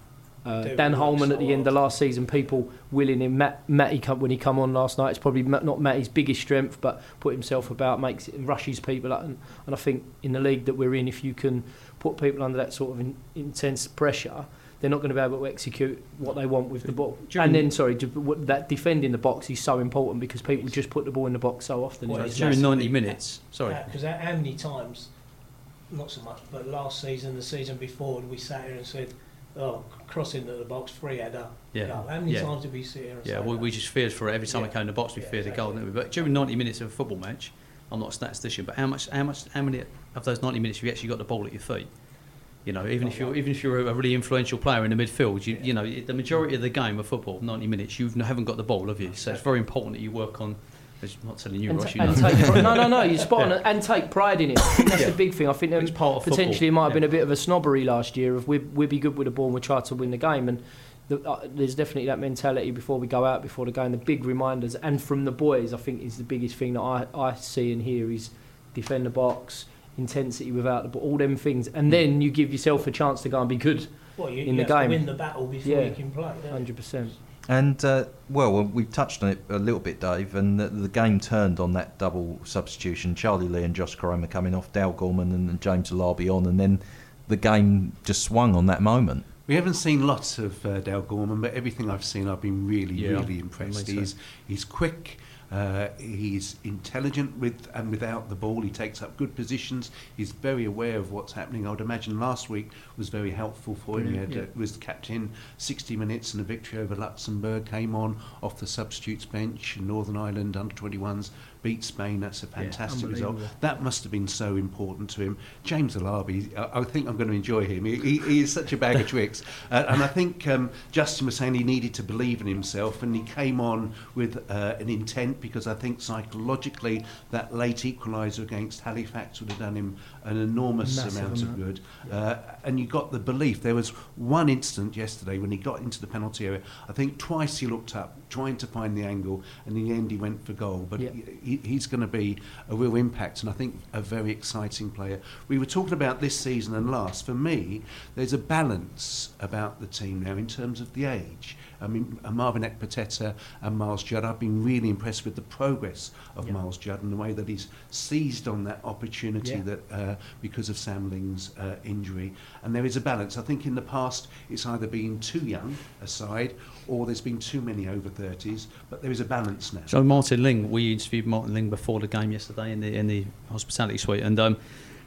uh, David Dan Holman at the end of last season. People willing him. Matt, Matty come, when he come on last night, it's probably not Matty's biggest strength, but put himself about, makes it, rushes people up. And, and I think in the league that we're in, if you can put people under that sort of in, intense pressure, they're not going to be able to execute what they want with the ball. During- and then, sorry, that defending the box is so important because people just put the ball in the box so often. Well, It's it's During 90 minutes, sorry. Because how how many times, not so much, but last season, the season before, we sat here and said, "Oh, cross into the box, free header." Yeah. goal." How many Yeah. times did we here and Yeah, say we, just feared for it every time Yeah. I came in the box. We Yeah, feared a goal, didn't we? But during 90 minutes of a football match, I'm not a statistician, but how much, how much, how many of those 90 minutes have you actually got the ball at your feet? You know, even oh, if you're even if you're a really influential player in the midfield, you you know the majority of the game of football, 90 minutes, you haven't got the ball, have you? So it's very important that you work on. I'm not telling you, and, Ross, ta- you know. and take pri- no, no, no. You're spot on, [LAUGHS] and take pride in it. That's Yeah. the big thing. I think there It's part of potentially it might have Yeah. been a bit of a snobbery last year of we we be good with the ball and we try to win the game and the, uh, there's definitely that mentality before we go out before the game. The big reminders, and from the boys, I think is the biggest thing that I, I see and hear is defend the box, intensity without the ball, all them things, and then you give yourself a chance to go and be good. Well, you, in you the have game. to win the battle before Yeah. you can play. Hundred percent. And uh, well, well, we touched on it a little bit, Dave, and the, the game turned on that double substitution. Charlie Lee and Josh Koroma coming off, Dale Gorman and, and James Alabi on, and then the game just swung on that moment. We haven't seen lots of uh, Dale Gorman, but everything I've seen, I've been really, Yeah, really impressed. think so. He's he's quick. Uh, he's intelligent with and without the ball. He takes up good positions. He's very aware of what's happening. I would imagine last week was very helpful for him. He had, Brilliant, uh, was captain 60 minutes and a victory over Luxembourg. Came on off the substitutes bench. In Northern Ireland under 21s beat Spain. That's a fantastic result. That must have been so important to him. James Alabi, I, I think I'm going to enjoy him. He, he, he is such a bag of [LAUGHS] tricks. Uh, and I think um, Justin was saying he needed to believe in himself, and he came on with uh, an intent because I think psychologically that late equaliser against Halifax would have done him an enormous Massive amount, amount of good. Uh, and you got the belief. There was one instant yesterday when he got into the penalty area. I think twice he looked up, trying to find the angle, and in the end he went for goal. But yeah. he, he's going to be a real impact, and I think a very exciting player. We were talking about this season and last. For me, there's a balance about the team now in terms of the age. I mean, uh, Marvin Ekpiteta and Miles Judd. I've been really impressed with the progress of Yeah. Miles Judd and the way that he's seized on that opportunity Yeah. that uh, because of Sam Ling's uh, injury. And there is a balance. I think in the past it's either been too young a side or there's been too many over 30s, but there is a balance now. So Martin Ling, we interviewed Martin Ling before the game yesterday in the in the hospitality suite, and um,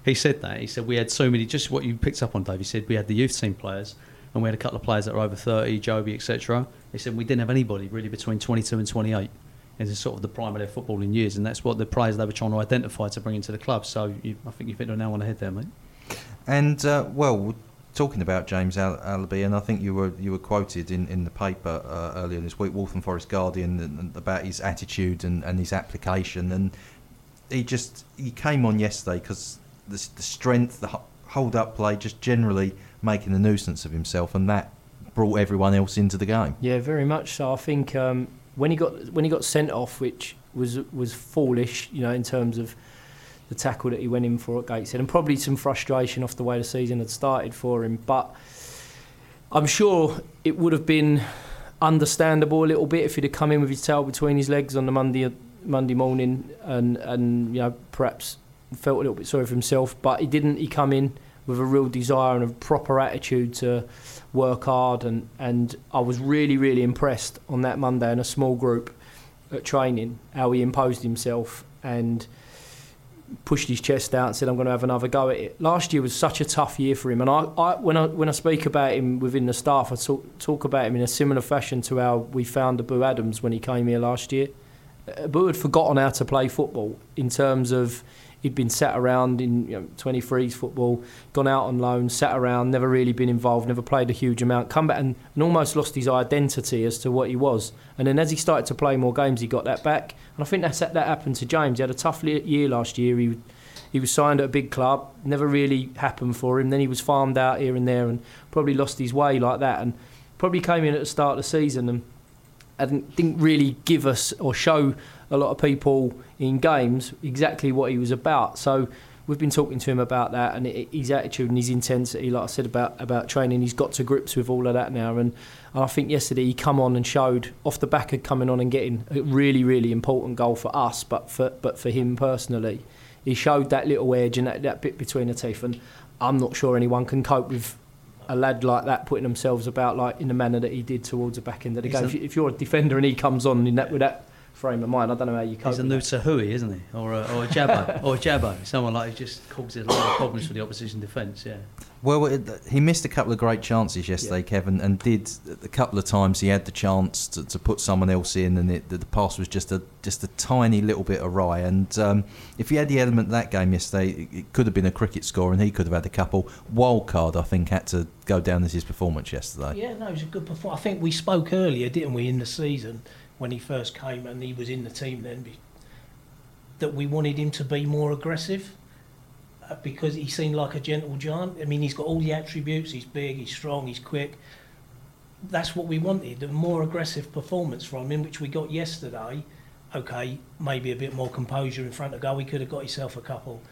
he said that he said we had so many. Just what you picked up on, Dave. He said we had the youth team players, and we had a couple of players that were over thirty, Jobi, etc. He said we didn't have anybody really between twenty-two and twenty-eight. It's sort of the prime of their footballing years, and that's what the players they were trying to identify to bring into the club. So you, I think you've hit the nail on the head there, mate. And uh, well, talking about James Al- Alabi, and I think you were you were quoted in, in the paper uh, earlier this week, Waltham Forest Guardian, and, and about his attitude and, and his application, and he just he came on yesterday because the, the strength, the hold up play, just generally making a nuisance of himself, and that brought everyone else into the game. Yeah, very much so. I think um, when he got when he got sent off, which was was foolish, you know, in terms of the tackle that he went in for at Gateshead, and probably some frustration off the way the season had started for him. But I'm sure it would have been understandable a little bit if he'd have come in with his tail between his legs on the Monday Monday morning and and you know perhaps felt a little bit sorry for himself. But he didn't. He come in with a real desire and a proper attitude to work hard and, and I was really really impressed on that Monday in a small group at training how he imposed himself and pushed his chest out and said I'm going to have another go at it. Last year was such a tough year for him and I, I when I when I speak about him within the staff I talk, talk about him in a similar fashion to how we found Abu Adams when he came here last year. Abu had forgotten how to play football in terms of he'd been sat around in you know, 23s football, gone out on loan, sat around, never really been involved, never played a huge amount, come back and, and almost lost his identity as to what he was. And then as he started to play more games, he got that back. And I think that's, that happened to James. He had a tough year last year. He, he was signed at a big club, never really happened for him. Then he was farmed out here and there and probably lost his way like that. And probably came in at the start of the season and and didn't really give us or show a lot of people in games exactly what he was about. So we've been talking to him about that and his attitude and his intensity. Like I said about about training, he's got to grips with all of that now. And, and I think yesterday he come on and showed off the back of coming on and getting a really really important goal for us, but for but for him personally, he showed that little edge and that, that bit between the teeth. And I'm not sure anyone can cope with a lad like that putting themselves about like in the manner that he did towards the back end of the game. If, you, if you're a defender and he comes on in that with that frame of mind, I don't know how you cope. He's a with new. Tahui, isn't he? Or a, or a Jabbo. [LAUGHS] or a Jabbo. Someone like who just causes a lot of problems for the opposition defence, yeah. Well, it, he missed a couple of great chances yesterday, Kevin, and did a couple of times he had the chance to, to put someone else in, and it, the, the pass was just a just a tiny little bit awry. And um, if he had the element of that game yesterday, it, it could have been a cricket score, and he could have had a couple. Wild card, I think, had to go down as his performance yesterday. Yeah, no, it was a good performance. I think we spoke earlier, didn't we, in the season when he first came and he was in the team then, that we wanted him to be more aggressive uh, because he seemed like a gentle giant. I mean, he's got all the attributes. He's big, he's strong, he's quick. that's what we wanted, a more aggressive performance from him, which we got yesterday. Okay, maybe a bit more composure in front of goal. We could have got himself a couple,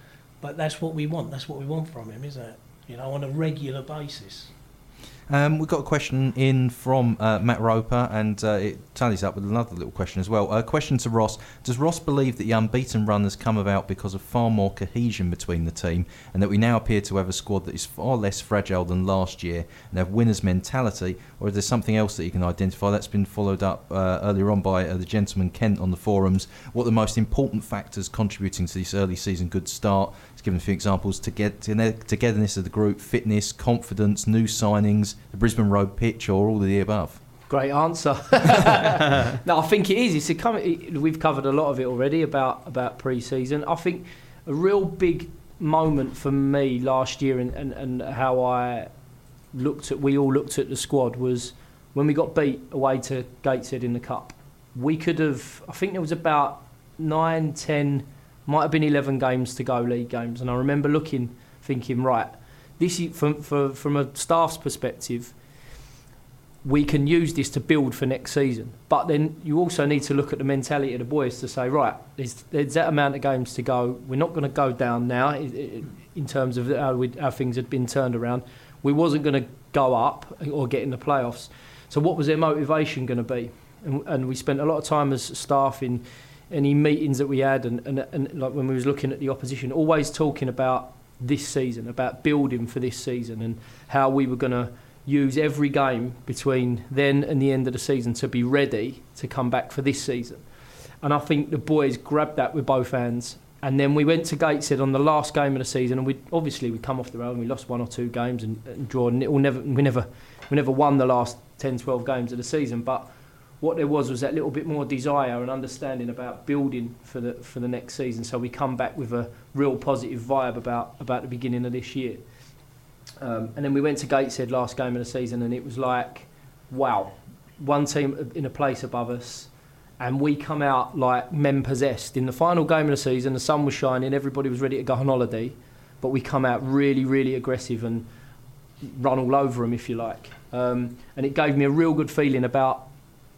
but that's what we want. That's what we want from him, isn't it? You know, on a regular basis. Um, we've got a question in from uh, Matt Roper, and uh, it tallies up with another little question as well. A question to Ross Does Ross believe that the unbeaten run has come about because of far more cohesion between the team, and that we now appear to have a squad that is far less fragile than last year and have winners' mentality, or is there something else that you can identify? That's been followed up uh, earlier on by uh, the gentleman Kent on the forums. What the most important factors contributing to this early season good start? He's given a few examples to get together togetherness of the group, fitness, confidence, new signings, the Brisbane Road pitch, or all of the above. Great answer. [LAUGHS] [LAUGHS] no, I think it is. It's a we've covered a lot of it already about about pre-season. I think a real big moment for me last year and, and, and how I looked at we all looked at the squad was when we got beat away to Gateshead in the cup. We could have. I think there was about nine, ten might have been 11 games to go, league games. And I remember looking, thinking, right, this is, from, for, from a staff's perspective, we can use this to build for next season. But then you also need to look at the mentality of the boys to say, right, there's, there's that amount of games to go. We're not going to go down now in terms of how, we, how things had been turned around. We wasn't going to go up or get in the playoffs. So what was their motivation going to be? And, and we spent a lot of time as staff in any meetings that we had and, and, and like when we was looking at the opposition, always talking about this season, about building for this season and how we were going to use every game between then and the end of the season to be ready to come back for this season. And I think the boys grabbed that with both hands. And then we went to Gateshead on the last game of the season, and we obviously we come off the road and we lost one or two games and, and drawn. It will never we never we never won the last 10, 12 games of the season, but what there was was that little bit more desire and understanding about building for the for the next season. So we come back with a real positive vibe about about the beginning of this year. Um, and then we went to Gateshead last game of the season, and it was like, wow, one team in a place above us, and we come out like men possessed. In the final game of the season, the sun was shining, everybody was ready to go on holiday, but we come out really, really aggressive and run all over them, if you like. Um, and it gave me a real good feeling about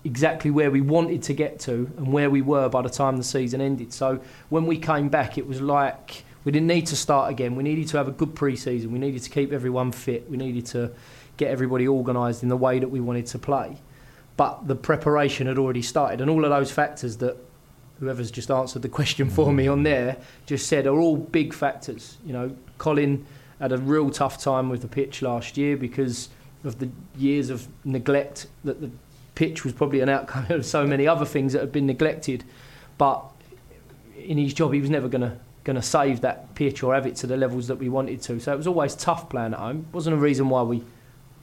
exactly where we wanted to get to and where we were by the time the season ended. So when we came back, it was like we didn't need to start again. We needed to have a good pre-season. We needed to keep everyone fit. We needed to get everybody organised in the way that we wanted to play. But the preparation had already started, and all of those factors that whoever's just answered the question for me on there just said are all big factors. You know, Colin had a real tough time with the pitch last year because of the years of neglect that the pitch was probably an outcome of so many other things that had been neglected. But in his job, he was never going to going to save that pitch or have it to the levels that we wanted to. So it was always tough playing at home. It wasn't a reason why we,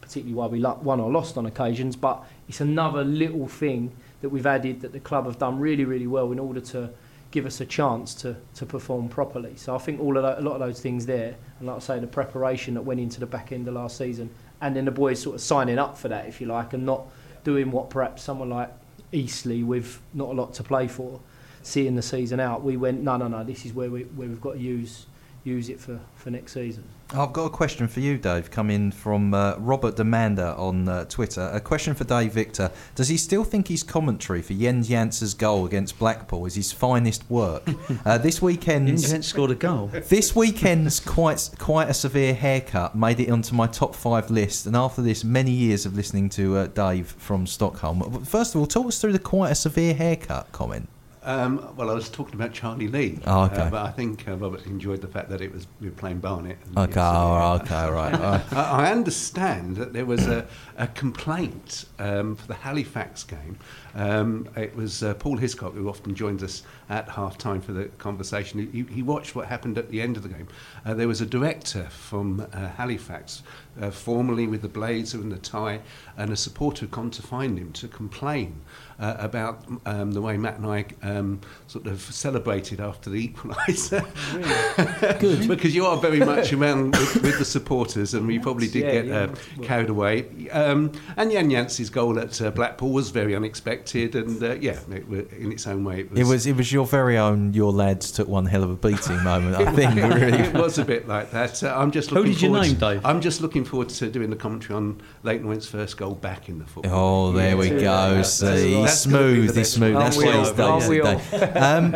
particularly why we won or lost on occasions, but it's another little thing that we've added that the club have done really, really well in order to give us a chance to, to perform properly. So I think all of that, a lot of those things there, and like I say, the preparation that went into the back end of last season, and then the boys sort of signing up for that, if you like, and not doing what perhaps someone like Eastleigh, with not a lot to play for, seeing the season out, we went, no, no, no, this is where, we, where we've got to use, use it for, for next season. I've got a question for you, Dave, coming from uh, Robert Demander on uh, Twitter. A question for Dave Victor. Does he still think his commentary for Jens Janse's goal against Blackpool is his finest work? [LAUGHS] uh, this weekend, Jens scored a goal. This weekend's quite quite a severe haircut made it onto my top five list. And after this, many years of listening to uh, Dave from Stockholm, first of all, talk us through the quite a severe haircut comment. Um, well, I was talking about Charlie Lee. Oh, okay. Uh, but I think uh, Robert enjoyed the fact that it was we were playing Barnet. Okay, oh, okay, [LAUGHS] right. I, I understand that there was a, a complaint um, for the Halifax game. Um, it was uh, Paul Hiscock who often joins us at half time for the conversation. He, he watched what happened at the end of the game. Uh, there was a director from uh, Halifax, uh, formerly with the blazer and the tie, and a supporter had gone to find him to complain uh, about um, the way Matt and I um, sort of celebrated after the equaliser. Good. [LAUGHS] because you are very much around with, with the supporters, and we probably did Yeah, get yeah. uh, carried away. Um, and Jan Yancey's goal at uh, Blackpool was very unexpected, and uh, yeah, it, in its own way, it was. It was it was your very own your lads took one hell of a beating moment. I [LAUGHS] think really. it was a bit like that. Uh, I'm just Looking Who looking did you forward name, to- Dave? I'm just looking forward to doing the commentary on Leyton Orient's first goal back in the football. Oh, there we go. that's- See, smooth, he's smooth. That's what he's. Aren't we all? Um,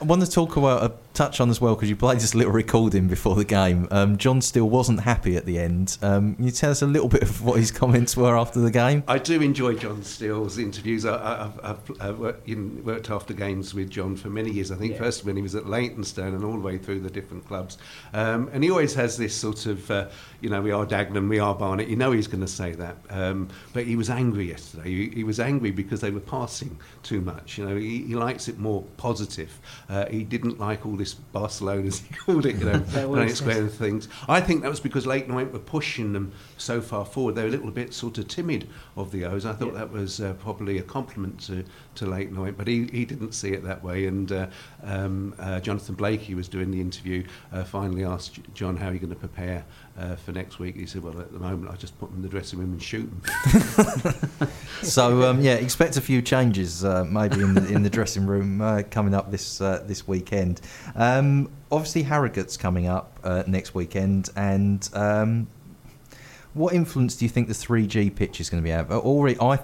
I want to talk about a touch on as well because you played this little recording before the game. Um, John Still wasn't happy at the end. Um, can you tell us a little bit of what his [LAUGHS] comments were after the game? I do enjoy John Still's interviews. I, I, I've, I've, I've worked, in, worked after games with John for many years. I think Yeah. first when he was at Leytonstone and all the way through the different clubs. Um, and he always has this sort of, uh, you know, we are Dagenham, we are Barnet. You know he's going to say that. Um, but he was angry yesterday. He, he was angry because they were passing too much. You know, he, he likes it more positive. Uh, he didn't like all this Barcelona, as he called it, you know, [LAUGHS] Granite Square and things. I think that was because Leyton Orient were pushing them so far forward. They were a little bit sort of timid of the O's. I thought Yeah. that was uh, probably a compliment to, to Leyton Orient, but he, he didn't see it that way. And uh, um, uh, Jonathan Blakey was doing the interview, uh, finally asked John how are you going to prepare uh, for next week. He said, well, at the moment, I just put them in the dressing room and shoot them. [LAUGHS] [LAUGHS] So um, yeah, expect a few changes uh, maybe in the, in the dressing room uh, coming up this uh, this weekend. Um, obviously, Harrogate's coming up uh, next weekend, and um, what influence do you think the 3G pitch is going to be have? Uh, Already, I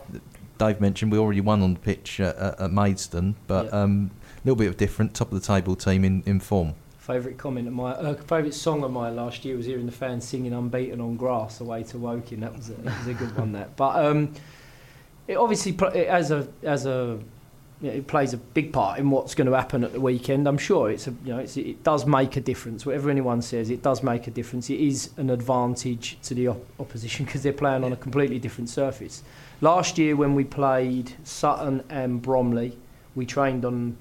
Dave mentioned we already won on the pitch at, at Maidstone, but a Yeah. um, little bit of different, top of the table team in, in form. Favourite comment of my uh, favourite song of mine last year was hearing the fans singing "Unbeaten on Grass" away to Woking. That was a, that was a good one. That, but um, it obviously it, as a as a you know, it plays a big part in what's going to happen at the weekend. I'm sure it's a you know it does make a difference. Whatever anyone says, it does make a difference. It is an advantage to the op- opposition because they're playing on a completely different surface. Last year when we played Sutton and Bromley, we trained on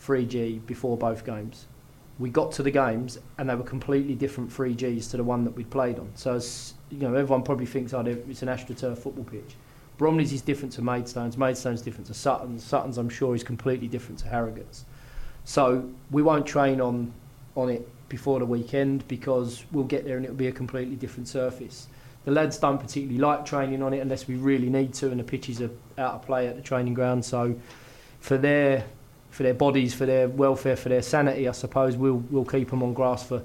3G before both games we got to the games and they were completely different 3Gs to the one that we'd played on. So, as, you know, everyone probably thinks, oh, it's an AstroTurf football pitch. Bromley's is different to Maidstone's. Maidstone's different to Sutton's. Sutton's, I'm sure, is completely different to Harrogate's. So we won't train on on it before the weekend because we'll get there and it'll be a completely different surface. The lads don't particularly like training on it unless we really need to, and the pitches are out of play at the training ground. So for their for their bodies, for their welfare, for their sanity, I suppose we'll we'll keep them on grass for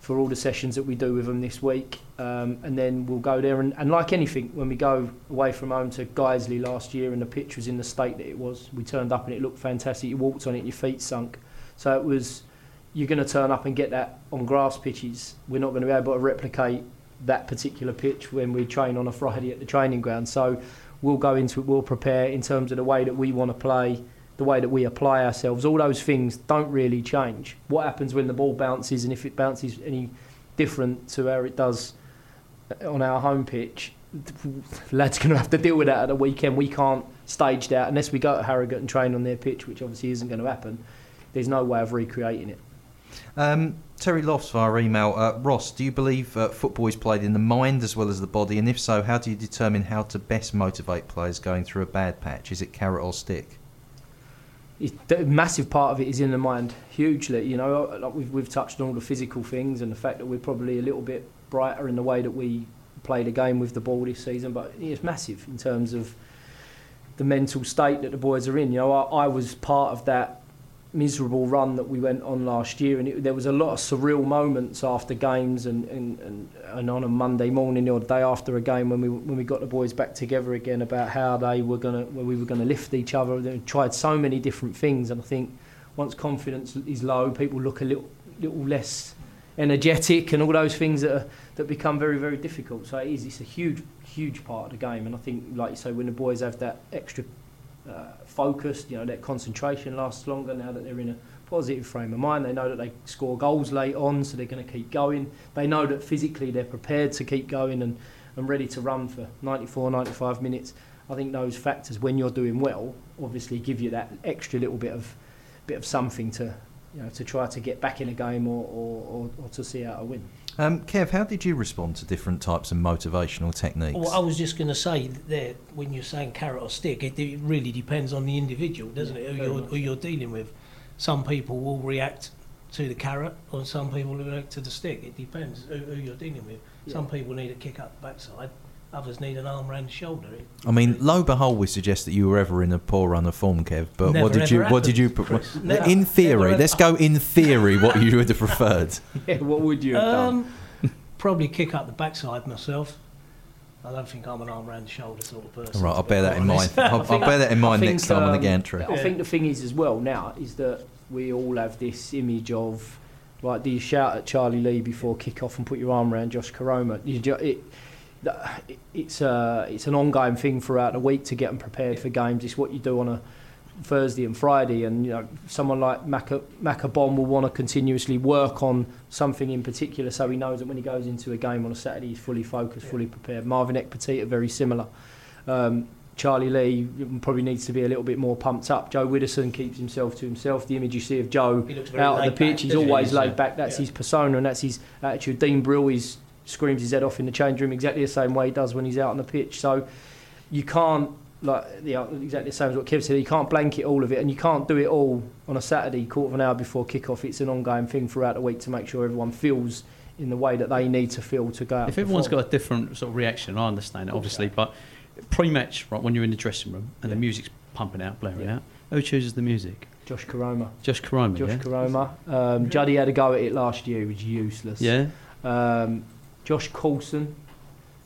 for all the sessions that we do with them this week, um, and then we'll go there and, and like anything, when we go away from home to Guiseley last year and the pitch was in the state that it was, we turned up and it looked fantastic. You walked on it, your feet sunk, so it was. You're going to turn up and get that on grass pitches. We're not going to be able to replicate that particular pitch when we train on a Friday at the training ground. So we'll go into it, we'll prepare in terms of the way that we want to play, the way that we apply ourselves. All those things don't really change. What happens when the ball bounces and if it bounces any different to how it does on our home pitch, lads going to have to deal with that at the weekend. We can't stage that unless we go to Harrogate and train on their pitch, which obviously isn't going to happen. There's no way of recreating it. Um, Terry Lofts via email. Uh, Ross, do you believe uh, football is played in the mind as well as the body? And if so, how do you determine how to best motivate players going through a bad patch? Is it carrot or stick? The massive part of it is in the mind, hugely. You know, like we've, we've touched on all the physical things and the fact that we're probably a little bit brighter in the way that we play the game with the ball this season, but it's massive in terms of the mental state that the boys are in. You know, I, I was part of that miserable run that we went on last year, and it, there was a lot of surreal moments after games and, and, and, and on a Monday morning or the day after a game when we when we got the boys back together again about how they were gonna well, we were gonna lift each other. They tried so many different things, and I think once confidence is low, people look a little little less energetic and all those things that are, that become very very difficult. So it is it's a huge huge part of the game, and I think like you say when the boys have that extra uh, focused, you know, their concentration lasts longer now that they're in a positive frame of mind. They know that they score goals late on, so they're going to keep going. They know that physically they're prepared to keep going and, and ready to run for 94, 95 minutes. I think those factors, when you're doing well, obviously give you that extra little bit of bit of something to you know to try to get back in a game or, or, or, or to see out a win. Um, Kev, how did you respond to different types of motivational techniques? Well, I was just going to say there when you're saying carrot or stick, it, it really depends on the individual, doesn't it? Who you're, who you're dealing with. Some people will react to the carrot, or some people will react to the stick. It depends who, who you're dealing with. Some people need a kick up the backside. Others need an arm round the shoulder. It- I mean, lo behold, we suggest that you were ever in a poor run of form, Kev. But Never, what did you? ever What did you? pre- Chris. Never. in theory, let's go in theory. What you would have preferred? [LAUGHS] Yeah, what would you have done? Um, probably kick up the backside myself. I don't think I'm an arm round the shoulder sort of person. Right, I'll [LAUGHS] bear that in mind. I'll, I'll bear that in mind I next think, time on the um, gantry. I think the thing is as well now is that we all have this image of like do you shout at Charlie Lee before kick off and put your arm around Josh Koroma? You ju- it- it's a it's an ongoing thing throughout the week to get them prepared for games. It's what you do on a Thursday and Friday, and you know someone like Macabon will want to continuously work on something in particular, so he knows that when he goes into a game on a Saturday, he's fully focused, fully prepared. Marvin Ekpiteta are very similar. Um, Charlie Lee probably needs to be a little bit more pumped up. Joe Widdowson keeps himself to himself. The image you see of Joe He looks very out on the laid back, pitch, he's always laid back. That's yeah. his persona and that's his attitude. Dean Brill is screams his head off in the change room exactly the same way he does when he's out on the pitch. So you can't like yeah, exactly the same as what Kev said. You can't blanket all of it, and you can't do it all on a Saturday, quarter of an hour before kick-off. It's an ongoing thing throughout the week to make sure everyone feels in the way that they need to feel to go out. If everyone's got a different sort of reaction, I understand it, obviously, but pre-match, right, when you're in the dressing room and the music's pumping out, blaring Yeah. out, who chooses the music? Josh Koroma. Josh Koroma. Josh yeah? Koroma, um, Juddy had a go at it last year. It was useless. Yeah? Um, Josh Coulson,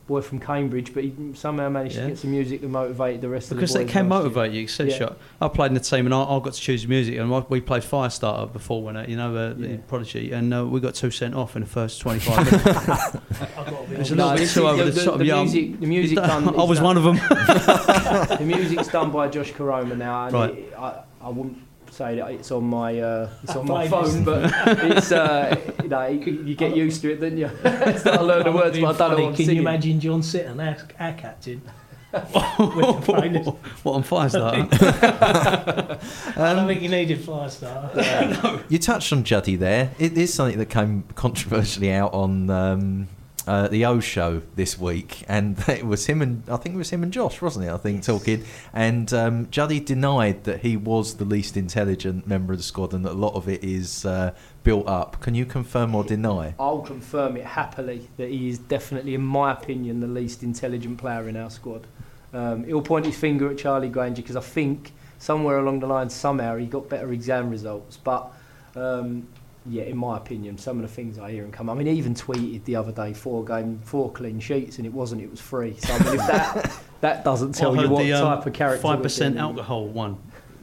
boy from Cambridge, but he somehow managed Yeah. to get some music that motivated the rest Because of the they boys can last year. motivate you. You said, Yeah. shot. I played in the team and I, I got to choose the music, and we played Firestarter before when you know uh, Yeah. the Prodigy, and uh, we got two sent off in the first [LAUGHS] 25 minutes. I've got to be It's a honest. little No, bit too over the, the, top. the yeah, music, the music [LAUGHS] done. I was done- one of them. [LAUGHS] The music's done by Josh Koroma now, and Right. it, I, I wouldn't say that it's on my uh, it's on my phone, but it's uh, you know you, you get used to it, then you start to learn the I'm words. But I don't know funny. what I'm Can singing. you imagine John Sitton, our, our captain, [LAUGHS] with the playlist? [LAUGHS] what on Firestarter? [LAUGHS] I don't think you needed Firestar. You touched on Juddy there. It is something that came controversially out on um, uh, the O show this week, and [LAUGHS] it was him and I think it was him and Josh, wasn't it? I think talking, and um, Juddy denied that he was the least intelligent member of the squad, and that a lot of it is uh, built up. Can you confirm or deny? I'll confirm it happily that he is definitely, in my opinion, the least intelligent player in our squad. Um, he'll point his finger at Charlie Grainger because I think somewhere along the line, somehow he got better exam results. But um, yeah, in my opinion, some of the things I hear him come. I mean, even tweeted the other day four game, four clean sheets, and it wasn't. It was free. So I mean, if that [LAUGHS] that doesn't tell you what the, um, type of character. Five percent alcohol one.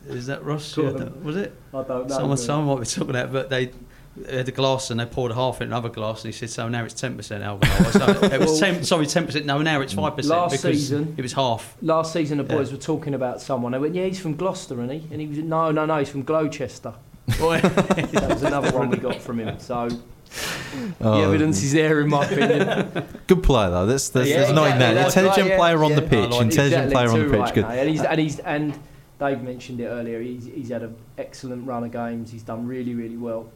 Is that Ross? Yeah, that- was it? I don't know. Someone, someone might be talking about, but they they had a glass and they poured half in another glass, and he said, "So now it's ten percent alcohol." so it was Well- [LAUGHS] ten. Sorry, ten percent. No, now it's five percent Last because season- it was half. Last season, the Yeah. boys were talking about someone. They went, "Yeah, he's from Gloucester, isn't he?" And he was, "No, no, no, he's from Gloucester." [LAUGHS] that was another one we got from him. So the Oh, evidence is there, in my opinion. [LAUGHS] Good player though. That's, that's, Yeah, there's not in exactly, that. that's Intelligent right, yeah, player on the pitch. I like intelligent Exactly, player on the pitch. right, Good. mate. And he's and he's and Dave mentioned it earlier. He's he's had an excellent run of games. He's done really really well.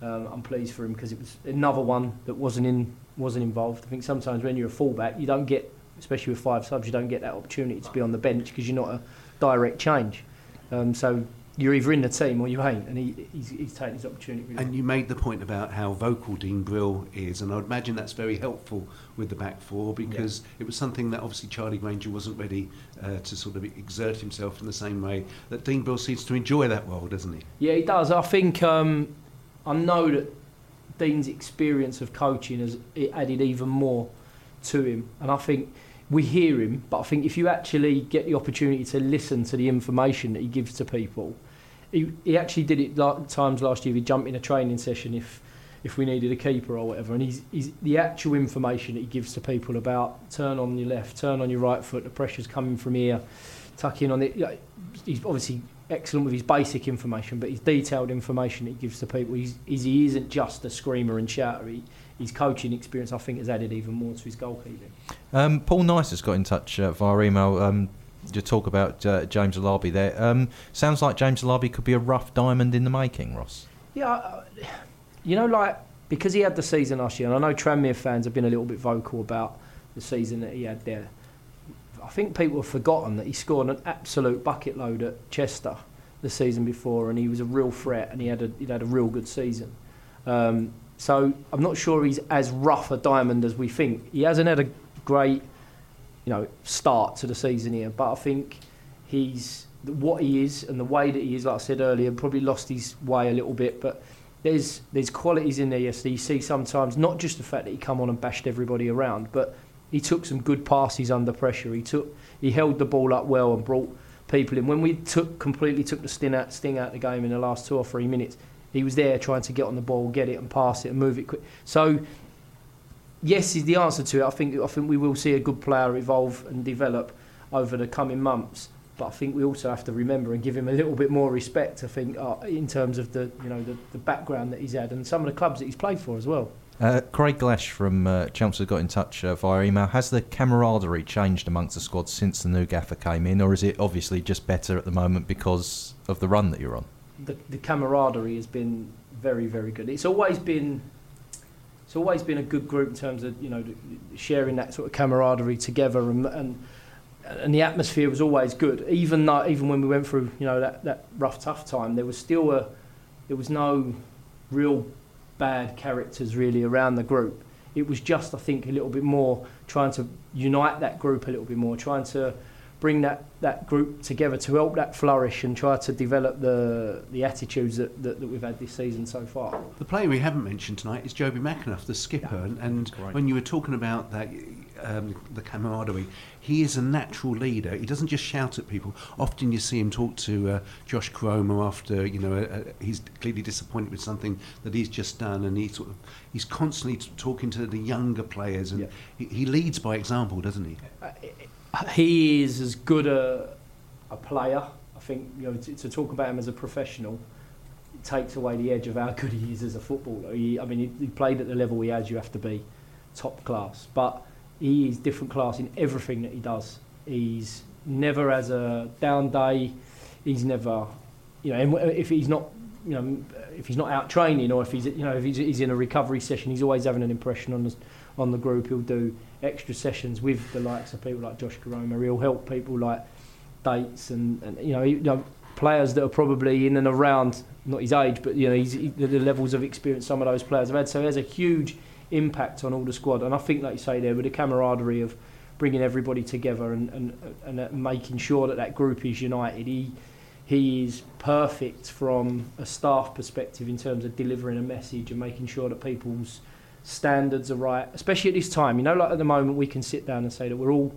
Um, I'm pleased for him because it was another one that wasn't in wasn't involved. I think sometimes when you're a fullback, you don't get, especially with five subs, you don't get that opportunity to be on the bench because you're not a direct change. Um, so you're either in the team or you ain't, and he, he's, he's taken his opportunity. Really And you made the point about how vocal Dean Brill is, and I would imagine that's very helpful with the back four because it was something that obviously Charlie Grainger wasn't ready uh, to sort of exert himself in the same way that Dean Brill seems to enjoy that role, doesn't he? Yeah, he does. I think um, I know that Dean's experience of coaching has added even more to him, and I think we hear him. But I think if you actually get the opportunity to listen to the information that he gives to people, he, he actually did it la- times last year. He'd jump in a training session if if we needed a keeper or whatever, and he's, he's the actual information that he gives to people about turn on your left, turn on your right foot, the pressure's coming from here, tuck in on it. He's obviously excellent with his basic information, but his detailed information he gives to people, he's, he's, he isn't just a screamer and shouter. He, his coaching experience, I think, has added even more to his goalkeeping. Um, Paul Nice has got in touch uh, via email. Um, to talk about uh, James Alabi there. Um, sounds like James Alabi could be a rough diamond in the making, Ross. Yeah, I- you know, like because he had the season last year, and I know Tranmere fans have been a little bit vocal about the season that he had there. I think people have forgotten that he scored an absolute bucket load at Chester the season before, and he was a real threat, and he had a he had a real good season. Um, so I'm not sure he's as rough a diamond as we think. He hasn't had a great, you know, start to the season here. But I think he's what he is and the way that he is, like I said earlier, probably lost his way a little bit. But there's there's qualities in there yes, that you see sometimes, not just the fact that he come on and bashed everybody around, but he took some good passes under pressure. He took he held the ball up well and brought people in. When we took completely took the sting out, sting out the game in the last two or three minutes, he was there trying to get on the ball, get it and pass it and move it quick. So yes is the answer to it. I think I think we will see a good player evolve and develop over the coming months. But I think we also have to remember and give him a little bit more respect. I think uh, in terms of the you know the, the background that he's had and some of the clubs that he's played for as well. Uh, Craig Glash from uh, Chelmsford got in touch uh, via email. Has the camaraderie changed amongst the squad since the new gaffer came in, or is it obviously just better at the moment because of the run that you're on? The, the camaraderie has been very, very good. It's always been, it's always been a good group in terms of you know sharing that sort of camaraderie together and and and the atmosphere was always good. Even though even when we went through you know that that rough tough time there was still a there was no real bad characters really around the group. It was just i think a little bit more trying to unite that group a little bit more trying to bring that, that group together to help that flourish and try to develop the the attitudes that, that, that we've had this season so far. The player we haven't mentioned tonight is Jobi McAnuff, the skipper. Yeah. And, when you were talking about that, um, the camaraderie, he is a natural leader. He doesn't just shout at people. Often you see him talk to uh, Josh Koroma after you know uh, he's clearly disappointed with something that he's just done, and he sort of he's constantly t- talking to the younger players, and Yeah. he, he leads by example, doesn't he? He is as good a, a player. I think you know to, to talk about him as a professional takes away the edge of how good he is as a footballer. He, I mean, he, he played at the level he has. You have to be top class, but he is different class in everything that he does. He's never has a down day. He's never, you know, if he's not, you know, if he's not out training or if he's, you know, if he's, he's in a recovery session, he's always having an impression on the, on the group. He'll do extra sessions with the likes of people like Josh Koroma. He'll help people like Dates and, and you know, you know, players that are probably in and around not his age, but you know, he's, he, the levels of experience some of those players have had. So he has a huge impact on all the squad. And I think, like you say there, with the camaraderie of bringing everybody together and, and, and making sure that that group is united, he he is perfect from a staff perspective in terms of delivering a message and making sure that people's standards are right, especially at this time. You know, like at the moment, we can sit down and say that we're all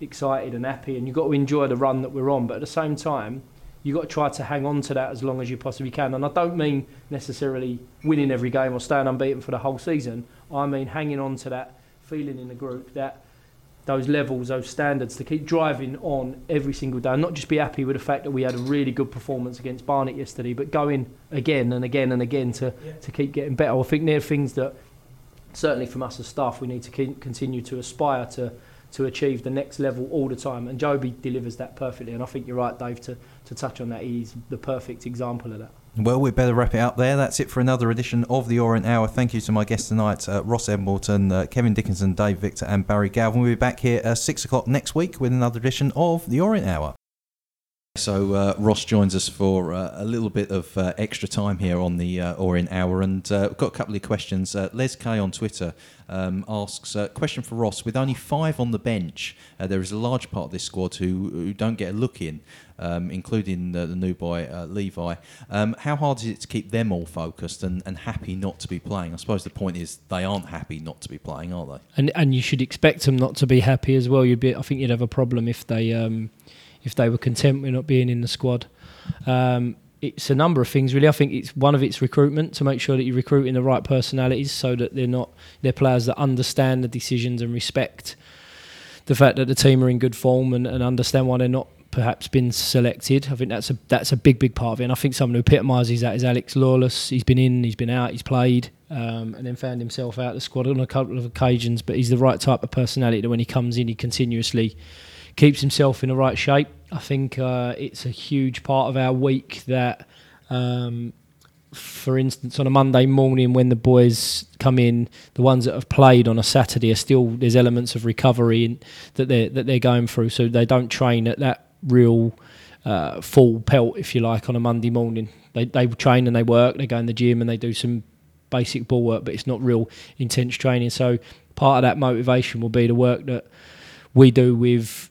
excited and happy, and you've got to enjoy the run that we're on. But at the same time, you've got to try to hang on to that as long as you possibly can. And I don't mean necessarily winning every game or staying unbeaten for the whole season. I mean hanging on to that feeling in the group that those levels, those standards, to keep driving on every single day, and not just be happy with the fact that we had a really good performance against Barnet yesterday, but going again and again and again to, to keep getting better. I think they're things that certainly from us as staff we need to continue to aspire to to achieve the next level all the time. And Jobi delivers that perfectly. And I think you're right, Dave, to, to touch on that. He's the perfect example of that. Well, we better wrap it up there. That's it for another edition of the Orient Hour. Thank you to my guests tonight, uh, Ross Embleton, uh, Kevin Dickinson, Dave Victor, and Barry Galvin. We'll be back here at six o'clock next week with another edition of the Orient Hour. So uh, Ross joins us for uh, a little bit of uh, extra time here on the uh, Orient Hour, and uh, we've got a couple of questions. Uh, Les K on Twitter um, asks uh, question for Ross: With only five on the bench, there is a large part of this squad who, who don't get a look in, um, including uh, the new boy Levi. Um, how hard is it to keep them all focused and, and happy not to be playing? I suppose the point is they aren't happy not to be playing, are they? And and you should expect them not to be happy as well. You'd be, I think you'd have a problem if they um, if they were content with not being in the squad. Um, it's a number of things really. I think it's one of it's recruitment to make sure that you're recruiting the right personalities so that they're not they're players that understand the decisions and respect the fact that the team are in good form and, and understand why they're not perhaps been selected. I think that's a that's a big big part of it. And I think someone who epitomises that is Alex Lawless. He's been in, he's been out, he's played, um, and then found himself out of the squad on a couple of occasions. But he's the right type of personality that when he comes in, he continuously keeps himself in the right shape. I think uh, it's a huge part of our week that um, for instance, on a Monday morning when the boys come in, the ones that have played on a Saturday are still there's elements of recovery in, that they that they're going through, so they don't train at that real uh, full pelt, if you like, on a Monday morning. They they train and they work, they go in the gym and they do some basic ball work, but it's not real intense training. So part of that motivation will be the work that we do with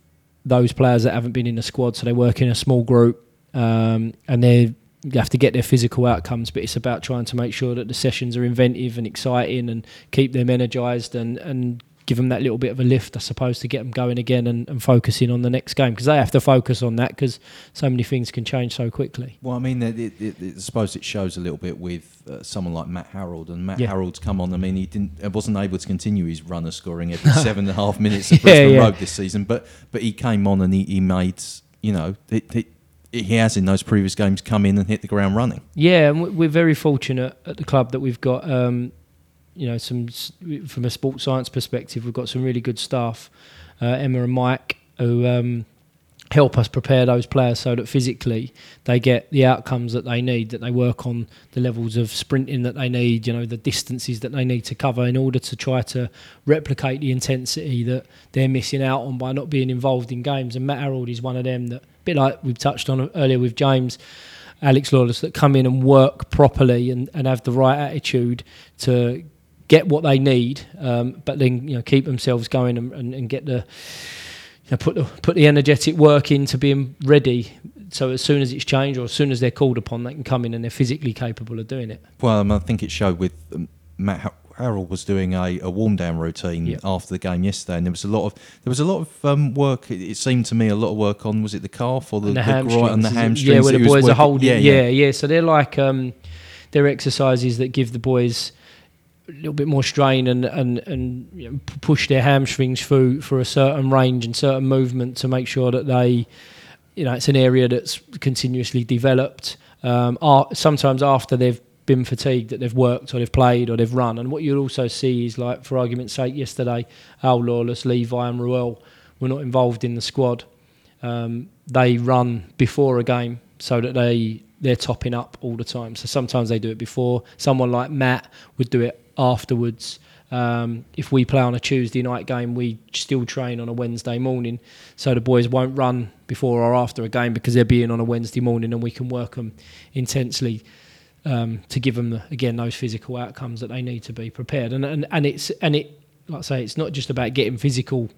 those players that haven't been in the squad. So they work in a small group um, and they have to get their physical outcomes, but it's about trying to make sure that the sessions are inventive and exciting and keep them energised and, and give them that little bit of a lift, I suppose, to get them going again and, and focusing on the next game because they have to focus on that because so many things can change so quickly. Well, I mean, it, it, it, I suppose it shows a little bit with uh, someone like Matt Harrold, and Matt Yeah. Harrold's come on. I mean, he didn't, uh, wasn't able to continue his run of scoring every [LAUGHS] seven and a half minutes at Yeah, Brisbane yeah. Road this season, but but he came on and he, he made, you know, it, he has in those previous games come in and hit the ground running. Yeah, and we- we're very fortunate at the club that we've got, um, you know, some from a sports science perspective, we've got some really good staff, uh, Emma and Mike, who um, help us prepare those players so that physically they get the outcomes that they need, that they work on the levels of sprinting that they need, you know, the distances that they need to cover in order to try to replicate the intensity that they're missing out on by not being involved in games. And Matt Harrold is one of them that, a bit like we've touched on earlier with James. Alex Lawless that come in and work properly and, and have the right attitude to get what they need, um, but then you know keep themselves going and, and, and get the you know, put the put the energetic work into being ready. So as soon as it's changed or as soon as they're called upon, they can come in and they're physically capable of doing it. Well, um, I think it showed with um, Matt Har- Harrold was doing a, a warm down routine Yeah. after the game yesterday, and there was a lot of there was a lot of um, work. It, it seemed to me a lot of work on was it the calf or the, and the, the groin and the hamstrings, hamstrings? Yeah, where the boys are holding. Yeah, Yeah, yeah. yeah. So they're like um, they're exercises that give the boys a little bit more strain and and and you know, push their hamstrings through for a certain range and certain movement to make sure that they, you know, it's an area that's continuously developed. Um, ar- sometimes after they've been fatigued that they've worked or they've played or they've run, and what you'll also see is like, for argument's sake, yesterday, Al Lawless, Levi, and Ruel were not involved in the squad um, they run before a game so that they they're topping up all the time. So sometimes they do it before. Someone like Matt would do it afterwards. Um, if we play on a Tuesday night game, we still train on a Wednesday morning, so the boys won't run before or after a game because they're being on a Wednesday morning, and we can work them intensely um, to give them the, again those physical outcomes that they need to be prepared. And and, and it's and it like I say, it's not just about getting physical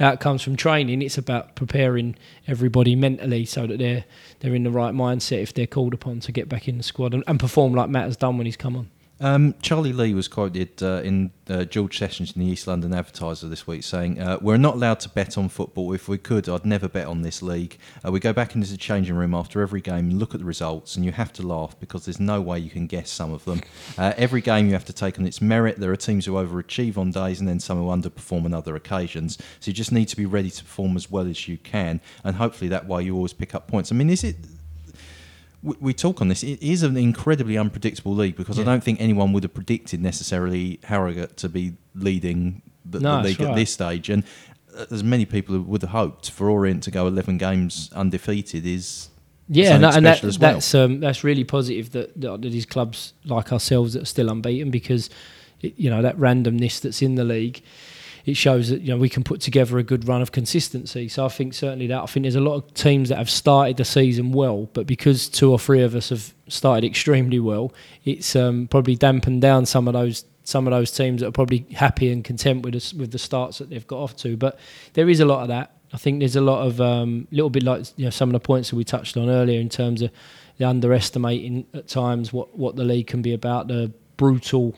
outcomes from training. It's about preparing everybody mentally so that they're they're in the right mindset if they're called upon to get back in the squad and, and perform like Matt has done when he's come on. Um, Charlie Lee was quoted uh, in uh, George Sessions in the East London Advertiser this week saying, uh, We're not allowed to bet on football. If we could, I'd never bet on this league. Uh, we go back into the changing room after every game and look at the results, and you have to laugh because there's no way you can guess some of them. [LAUGHS] Uh, every game you have to take on its merit. There are teams who overachieve on days and then some who underperform on other occasions. So you just need to be ready to perform as well as you can, and hopefully that way you always pick up points. I mean, is it we, we talk on this. It is an incredibly unpredictable league because I don't think anyone would have predicted necessarily Harrogate to be leading the, No, the league at this stage, and uh, as many people who would have hoped for Orient to go 11 games undefeated is Yeah, no, and that, well. that's um, that's really positive that, that these clubs like ourselves that are still unbeaten because it, you know that randomness that's in the league. It shows that you know we can put together a good run of consistency. So I think certainly that I think there's a lot of teams that have started the season well, but because two or three of us have started extremely well, it's um, probably dampened down some of those some of those teams that are probably happy and content with us with the starts that they've got off to. But there is a lot of that. I think there's a lot of um, little bit like you know some of the points that we touched on earlier in terms of the underestimating at times what, what the league can be about, the brutal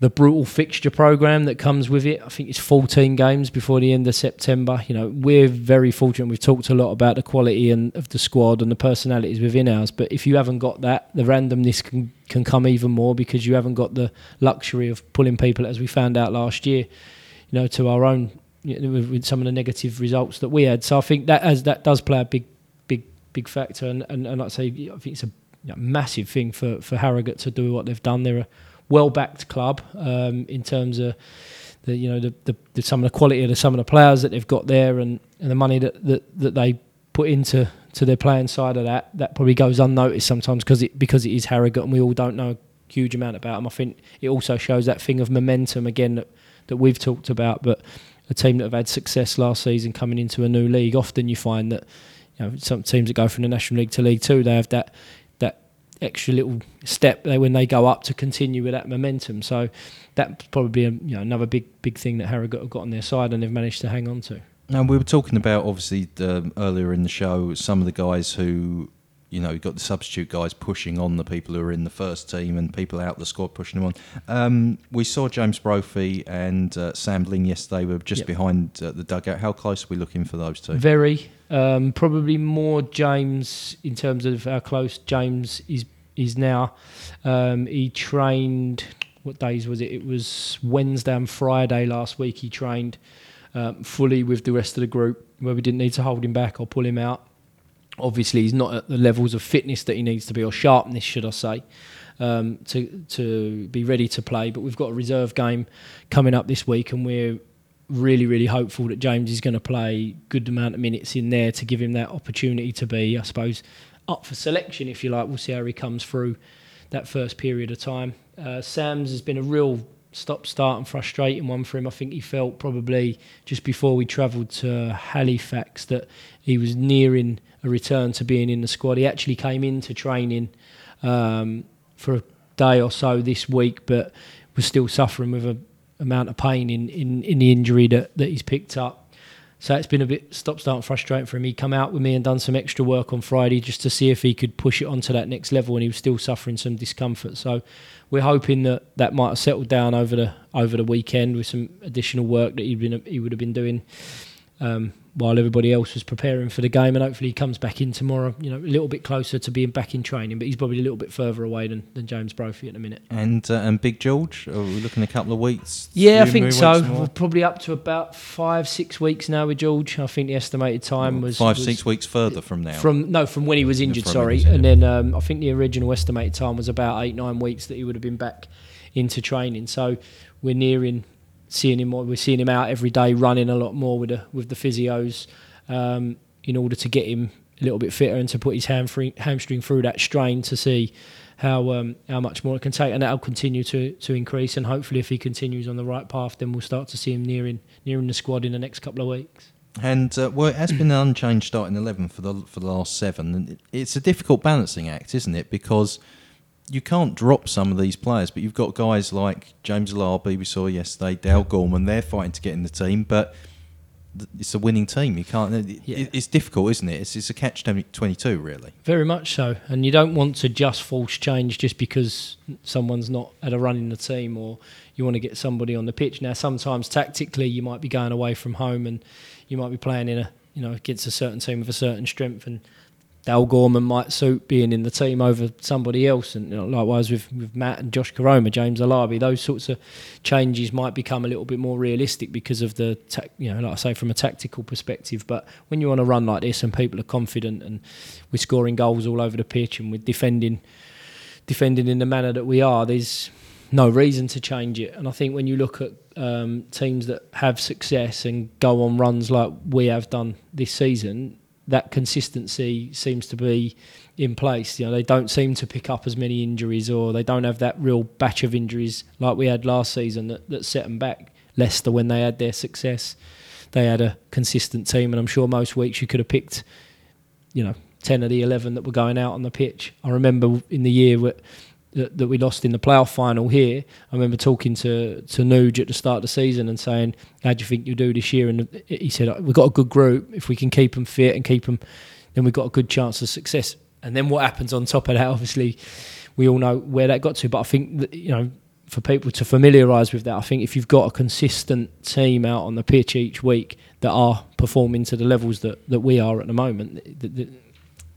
the brutal fixture program that comes with it. I think it's 14 games before the end of September. You know, we're very fortunate. We've talked a lot about the quality and of the squad and the personalities within ours. But if you haven't got that, the randomness can can come even more because you haven't got the luxury of pulling people, as we found out last year. You know, to our own you know, with, with some of the negative results that we had. So I think that as that does play a big, big, big factor. And and, and like I say, I think it's a massive thing for for Harrogate to do what they've done. They're a well-backed club um, in terms of the you know the, the, the some of the quality of the, some of the players that they've got there and, and the money that, that, that they put into to their playing side of that. That probably goes unnoticed sometimes because it because it is Harrogate and we all don't know a huge amount about them. I think it also shows that thing of momentum again that, that we've talked about. But a team that have had success last season coming into a new league, often you find that you know some teams that go from the National League to League Two, they have that extra little step there when they go up to continue with that momentum. So that's probably a, you know another big big thing that Harrogate have got on their side and they've managed to hang on to. Now we were talking about obviously the, earlier in the show some of the guys who you know, you've got the substitute guys pushing on the people who are in the first team and people out the squad pushing them on. Um, we saw James Brophy and uh, Sam Ling yesterday. were just Yep. behind uh, the dugout. How close are we looking for those two? Very, um, probably more James in terms of how close James is is now. Um, he trained. What days was it? It was Wednesday and Friday last week. He trained um, fully with the rest of the group, where we didn't need to hold him back or pull him out. Obviously, he's not at the levels of fitness that he needs to be, or sharpness, should I say, um, to to be ready to play. But we've got a reserve game coming up this week, and we're really, really hopeful that James is going to play good amount of minutes in there to give him that opportunity to be, I suppose, up for selection, if you like. We'll see how he comes through that first period of time. Uh, Sam's has been a real stop start and frustrating one for him. I think he felt probably just before we travelled to Halifax that he was nearing a return to being in the squad. He actually came into training um, for a day or so this week, but was still suffering with a amount of pain in, in, in the injury that, that he's picked up. So it's been a bit stop start frustrating for him. He come out with me and done some extra work on Friday just to see if he could push it onto that next level, and he was still suffering some discomfort. So we're hoping that that might have settled down over the over the weekend with some additional work that he'd been he would have been doing um, while everybody else was preparing for the game, and hopefully he comes back in tomorrow. You know, a little bit closer to being back in training, but he's probably a little bit further away than, than James Brophy at the minute. And uh, and Big George, are we looking a couple of weeks? Yeah, I think so. We're probably up to about five, six weeks now with George. I think the estimated time was five, was six weeks further from now. From no, from when he was injured. When Sorry, was and then um, I think the original estimated time was about eight, nine weeks that he would have been back into training. So we're nearing seeing him. We're seeing him out every day, running a lot more with the with the physios, um, in order to get him a little bit fitter and to put his hamstring hamstring through that strain to see how um, how much more it can take, and that'll continue to to increase. And hopefully, if he continues on the right path, then we'll start to see him nearing nearing the squad in the next couple of weeks. And uh, well, it has been an unchanged starting eleven for the for the last seven, and it's a difficult balancing act, isn't it? Because you can't drop some of these players, but you've got guys like James Alabi, we saw yesterday, Dale Gorman, they're fighting to get in the team, but it's a winning team. You can't. Yeah. It's difficult, isn't it? It's, it's a catch twenty two, really. Very much so, and you don't want to just force change just because someone's not at a run in the team, or you want to get somebody on the pitch. Now, sometimes tactically, you might be going away from home, and you might be playing in a you know against a certain team with a certain strength, and Dale Gorman might suit being in the team over somebody else, and you know, likewise with, with Matt and Josh Koroma, James Alabi, those sorts of changes might become a little bit more realistic because of the ta- you know, like I say, from a tactical perspective. But when you're on a run like this and people are confident and we're scoring goals all over the pitch and we're defending defending in the manner that we are, there's no reason to change it. And I think when you look at um, teams that have success and go on runs like we have done this season, that consistency seems to be in place. You know, they don't seem to pick up as many injuries, or they don't have that real batch of injuries like we had last season that, that set them back. Leicester, when they had their success, they had a consistent team, and I'm sure most weeks you could have picked, you know, ten of the eleven that were going out on the pitch. I remember in the year that, that we lost in the playoff final here. I remember talking to to Nuge at the start of the season and saying, "How do you think you'll do this year?" And he said, uh, "We've got a good group. If we can keep them fit and keep them, then we've got a good chance of success." And then what happens on top of that? Obviously, we all know where that got to. But I think that, you know. For people to familiarise with that, I think if you've got a consistent team out on the pitch each week that are performing to the levels that, that we are at the moment, the, the,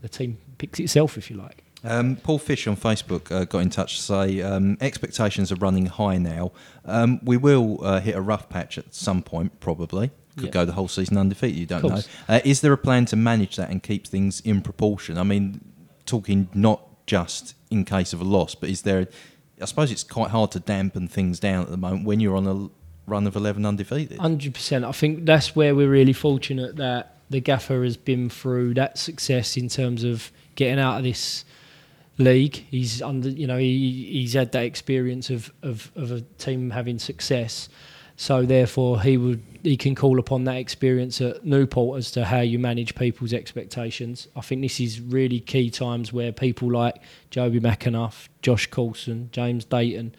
the team picks itself, if you like. Um, Paul Fish on Facebook uh, got in touch to say um, expectations are running high now. Um, we will uh, hit a rough patch at some point, probably. Could Yeah. go the whole season undefeated. You don't know. Uh, is there a plan to manage that and keep things in proportion? I mean, talking not just in case of a loss, but is there? I suppose it's quite hard to dampen things down at the moment when you're on a run of eleven undefeated. Hundred percent. I think that's where we're really fortunate that the gaffer has been through that success in terms of getting out of this league. He's under, you know, he, he's had that experience of, of, of a team having success. So therefore, he would he can call upon that experience at Newport as to how you manage people's expectations. I think this is really key times where people like Jobi McAnuff, Josh Coulson, James Dayton,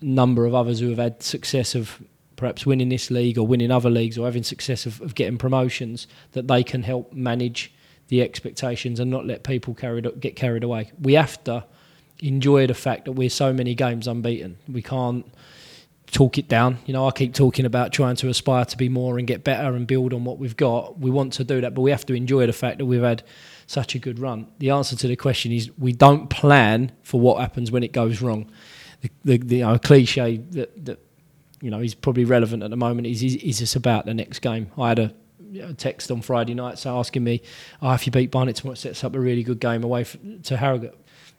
number of others who have had success of perhaps winning this league or winning other leagues or having success of, of getting promotions, that they can help manage the expectations and not let people carried, get carried away. We have to enjoy the fact that we're so many games unbeaten. We can't talk it down. You know, I keep talking about trying to aspire to be more and get better and build on what we've got. We want to do that, but we have to enjoy the fact that we've had such a good run. The answer to the question is we don't plan for what happens when it goes wrong. The, the, the you know, cliche that, that you know is probably relevant at the moment is is, is this about the next game? I had a, text on Friday night so asking me, "Oh, if you beat Barnet tomorrow, it sets up a really good game away to Harrogate."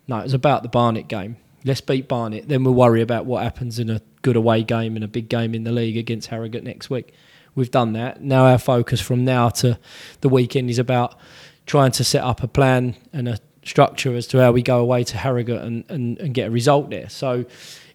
No, it was about the Barnet game. Let's beat Barnet, then we'll worry about what happens in a good away game and a big game in the league against Harrogate next week. We've done that. Now our focus from now to the weekend is about trying to set up a plan and a structure as to how we go away to Harrogate and, and, and get a result there. So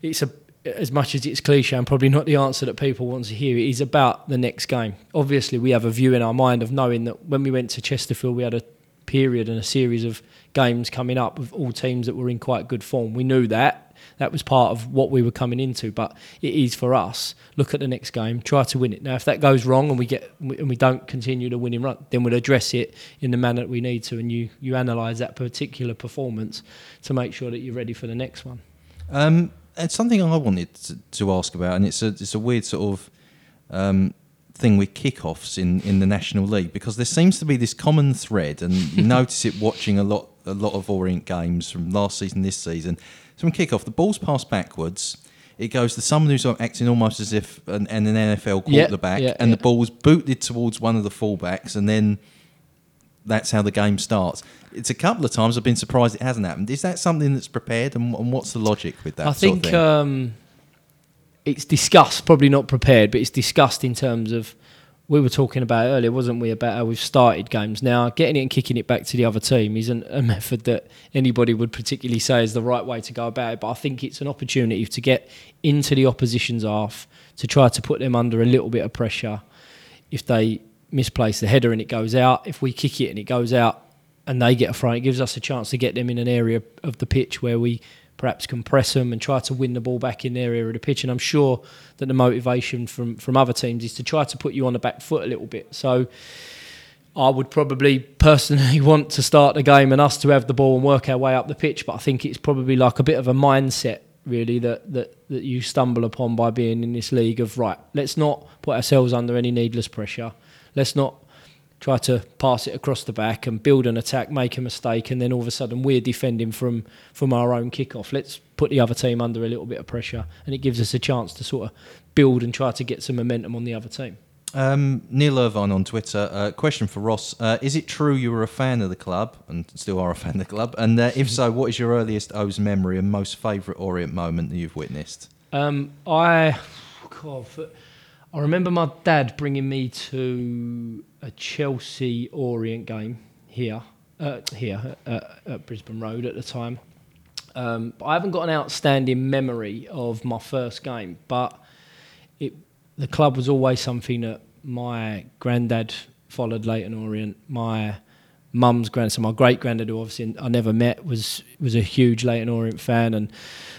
it's a as much as it's cliche and probably not the answer that people want to hear, it is about the next game. Obviously, we have a view in our mind of knowing that when we went to Chesterfield, we had a period and a series of games coming up with all teams that were in quite good form. We knew that. That was part of what we were coming into, but it is for us. Look at the next game, try to win it. Now, if that goes wrong and we get and we don't continue the winning run, then we'll address it in the manner that we need to, and you you analyse that particular performance to make sure that you're ready for the next one. Um, it's something I wanted to, to, ask about, and it's a it's a weird sort of um, thing with kickoffs in, in the National League because there seems to be this common thread, and you [LAUGHS] notice it watching a lot a lot of Orient games from last season, this season. So from kickoff, the ball's passed backwards. It goes to someone who's acting almost as if an, an NFL quarterback, yeah, yeah, and yeah. the ball's booted towards one of the fullbacks, and then that's how the game starts. It's a couple of times I've been surprised it hasn't happened. Is that something that's prepared, and, and what's the logic with that? I sort of think um, it's discussed, probably not prepared, but it's discussed in terms of we were talking about earlier, wasn't we, about how we've started games. Now, getting it and kicking it back to the other team isn't a [LAUGHS] method that anybody would particularly say is the right way to go about it, but I think it's an opportunity to get into the opposition's half, to try to put them under a little bit of pressure. If they misplace the header and it goes out, if we kick it and it goes out and they get a front, it gives us a chance to get them in an area of the pitch where we perhaps compress them and try to win the ball back in their area of the pitch. And I'm sure that the motivation from, from other teams is to try to put you on the back foot a little bit. So I would probably personally [LAUGHS] want to start the game and us to have the ball and work our way up the pitch. But I think it's probably like a bit of a mindset really that, that, that you stumble upon by being in this league of right, let's not put ourselves under any needless pressure. Let's not try to pass it across the back and build an attack, make a mistake, and then all of a sudden we're defending from from our own kickoff. Let's put the other team under a little bit of pressure, and it gives us a chance to sort of build and try to get some momentum on the other team. Um, Neil Irvine on Twitter. Uh, question for Ross: uh, Is it true you were a fan of the club and still are a fan of the club? And uh, if so, what is your earliest O's memory and most favourite Orient moment that you've witnessed? Um, I, God, I remember my dad bringing me to a Chelsea Orient game here, uh, here at, at Brisbane Road at the time. Um, I haven't got an outstanding memory of my first game, but it, the club was always something that my granddad followed Leyton Orient. My mum's grandson, my great granddad, who obviously I never met, was was a huge Leyton Orient fan, and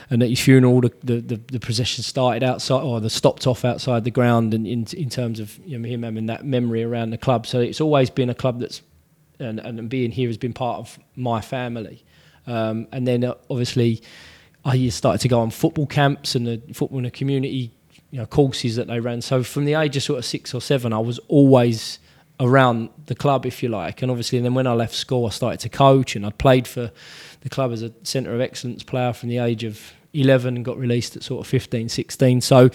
and at his funeral, the the, the, the procession started outside, or the stopped off outside the ground, and in in terms of you know, him having that memory around the club. So it's always been a club that's, and and being here has been part of my family, um, and then uh, obviously. I started to go on football camps and the football in the community, you know, courses that they ran. So from the age of sort of six or seven, I was always around the club, if you like. And obviously, then when I left school, I started to coach, and I played for the club as a centre of excellence player from the age of 11 and got released at sort of 15, 16. So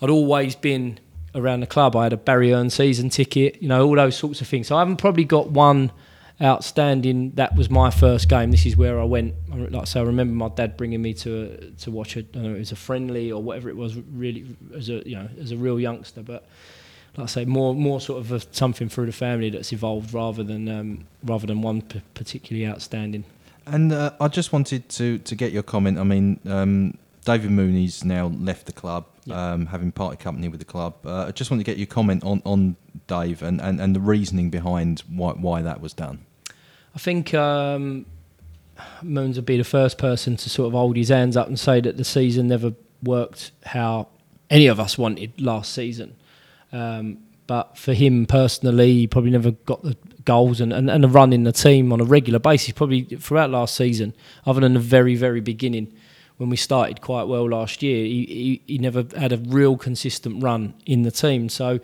I'd always been around the club. I had a Barry Hearn season ticket, you know, all those sorts of things. So I haven't probably got one outstanding. That was my first game. This is where I went. Like I say, I remember my dad bringing me to a, to watch a, I don't know, it was a friendly or whatever it was. Really, as a you know, as a real youngster, but like I say, more more sort of a, something through the family that's evolved rather than um, rather than one p- particularly outstanding. And uh, I just wanted to, to get your comment. I mean, um, David Mooney's now left the club, Yeah. um, having parted company with the club. Uh, I just wanted to get your comment on, on Dave and, and, and the reasoning behind why, why that was done. I think um, Moons would be the first person to sort of hold his hands up and say that the season never worked how any of us wanted last season. Um, but for him personally, he probably never got the goals and, and, and a run in the team on a regular basis, probably throughout last season, other than the very, very beginning when we started quite well last year. He, he, he never had a real consistent run in the team. So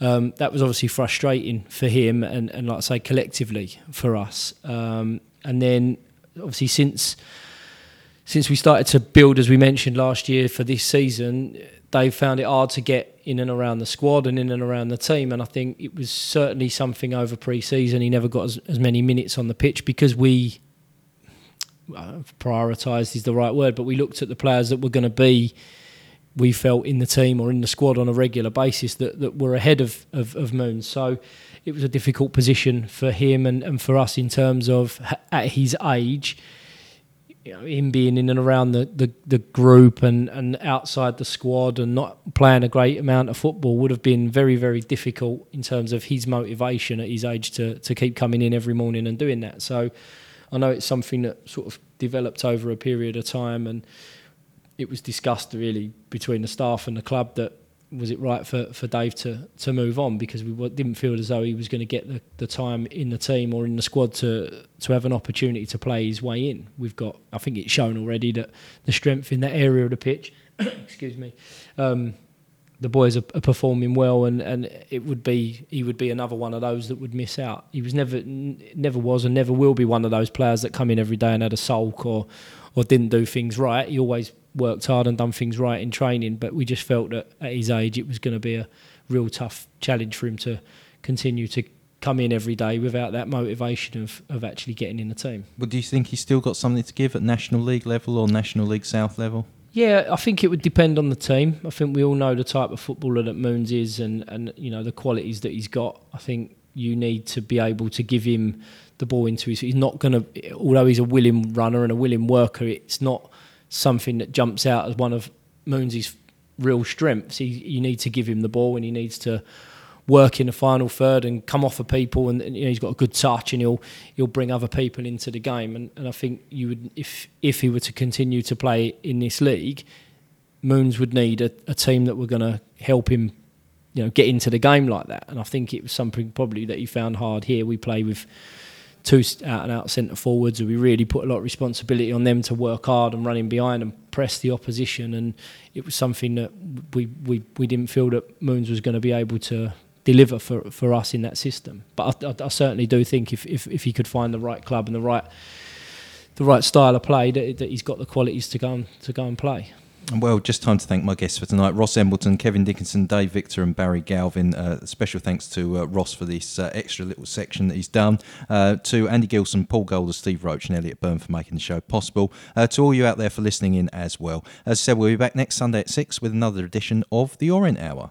um, that was obviously frustrating for him and, and like I say, collectively for us. Um, and then obviously since since we started to build, as we mentioned last year for this season, they found it hard to get in and around the squad and in and around the team. And I think it was certainly something over pre-season. He never got as, as many minutes on the pitch because we well, prioritised is the right word, but we looked at the players that were going to be. We felt in the team or in the squad on a regular basis that, that were ahead of, of, of Moon. So it was a difficult position for him and, and for us in terms of at his age, you know, him being in and around the, the, the group and, and outside the squad and not playing a great amount of football would have been very, very difficult in terms of his motivation at his age to, to keep coming in every morning and doing that. So I know it's something that sort of developed over a period of time and it was discussed really between the staff and the club that was it right for, for Dave to, to move on because we didn't feel as though he was going to get the, the time in the team or in the squad to to have an opportunity to play his way in. We've got I think it's shown already that the strength in that area of the pitch, [COUGHS] excuse me, um, the boys are, are performing well and, and it would be he would be another one of those that would miss out. He was never never was and never will be one of those players that come in every day and had a sulk or or didn't do things right. He always worked hard and done things right in training, but we just felt that at his age it was going to be a real tough challenge for him to continue to come in every day without that motivation of, of actually getting in the team. But do you think he's still got something to give at National League level or National League South level? Yeah, I think it would depend on the team. I think we all know the type of footballer that Moons is, and, and you know the qualities that he's got. I think you need to be able to give him the ball into his. He's not going to, although he's a willing runner and a willing worker. It's not something that jumps out as one of Moons's real strengths. He, you need to give him the ball, and he needs to work in the final third and come off of people and, and, you know he's got a good touch and he'll he'll bring other people into the game. And, and I think you would if if he were to continue to play in this league Moons would need a, a team that were going to help him you know get into the game like that. And I think it was something probably that he found hard here. We play with two out and out centre forwards we really put a lot of responsibility on them to work hard and running behind and press the opposition. And it was something that we we, we didn't feel that Moons was going to be able to deliver for, for us in that system. But I, I, I certainly do think if, if, if he could find the right club and the right the right style of play that, that he's got the qualities to go and, to go and play Well, just time to thank my guests for tonight Ross Embleton, Kevin Dickinson, Dave Victor, and Barry Galvin. Uh, special thanks to uh, Ross for this uh, extra little section that he's done. Uh, to Andy Gilson, Paul Golder, Steve Roach, and Elliot Byrne for making the show possible. Uh, to all you out there for listening in as well. As I said, we'll be back next Sunday at 6 with another edition of The Orient Hour.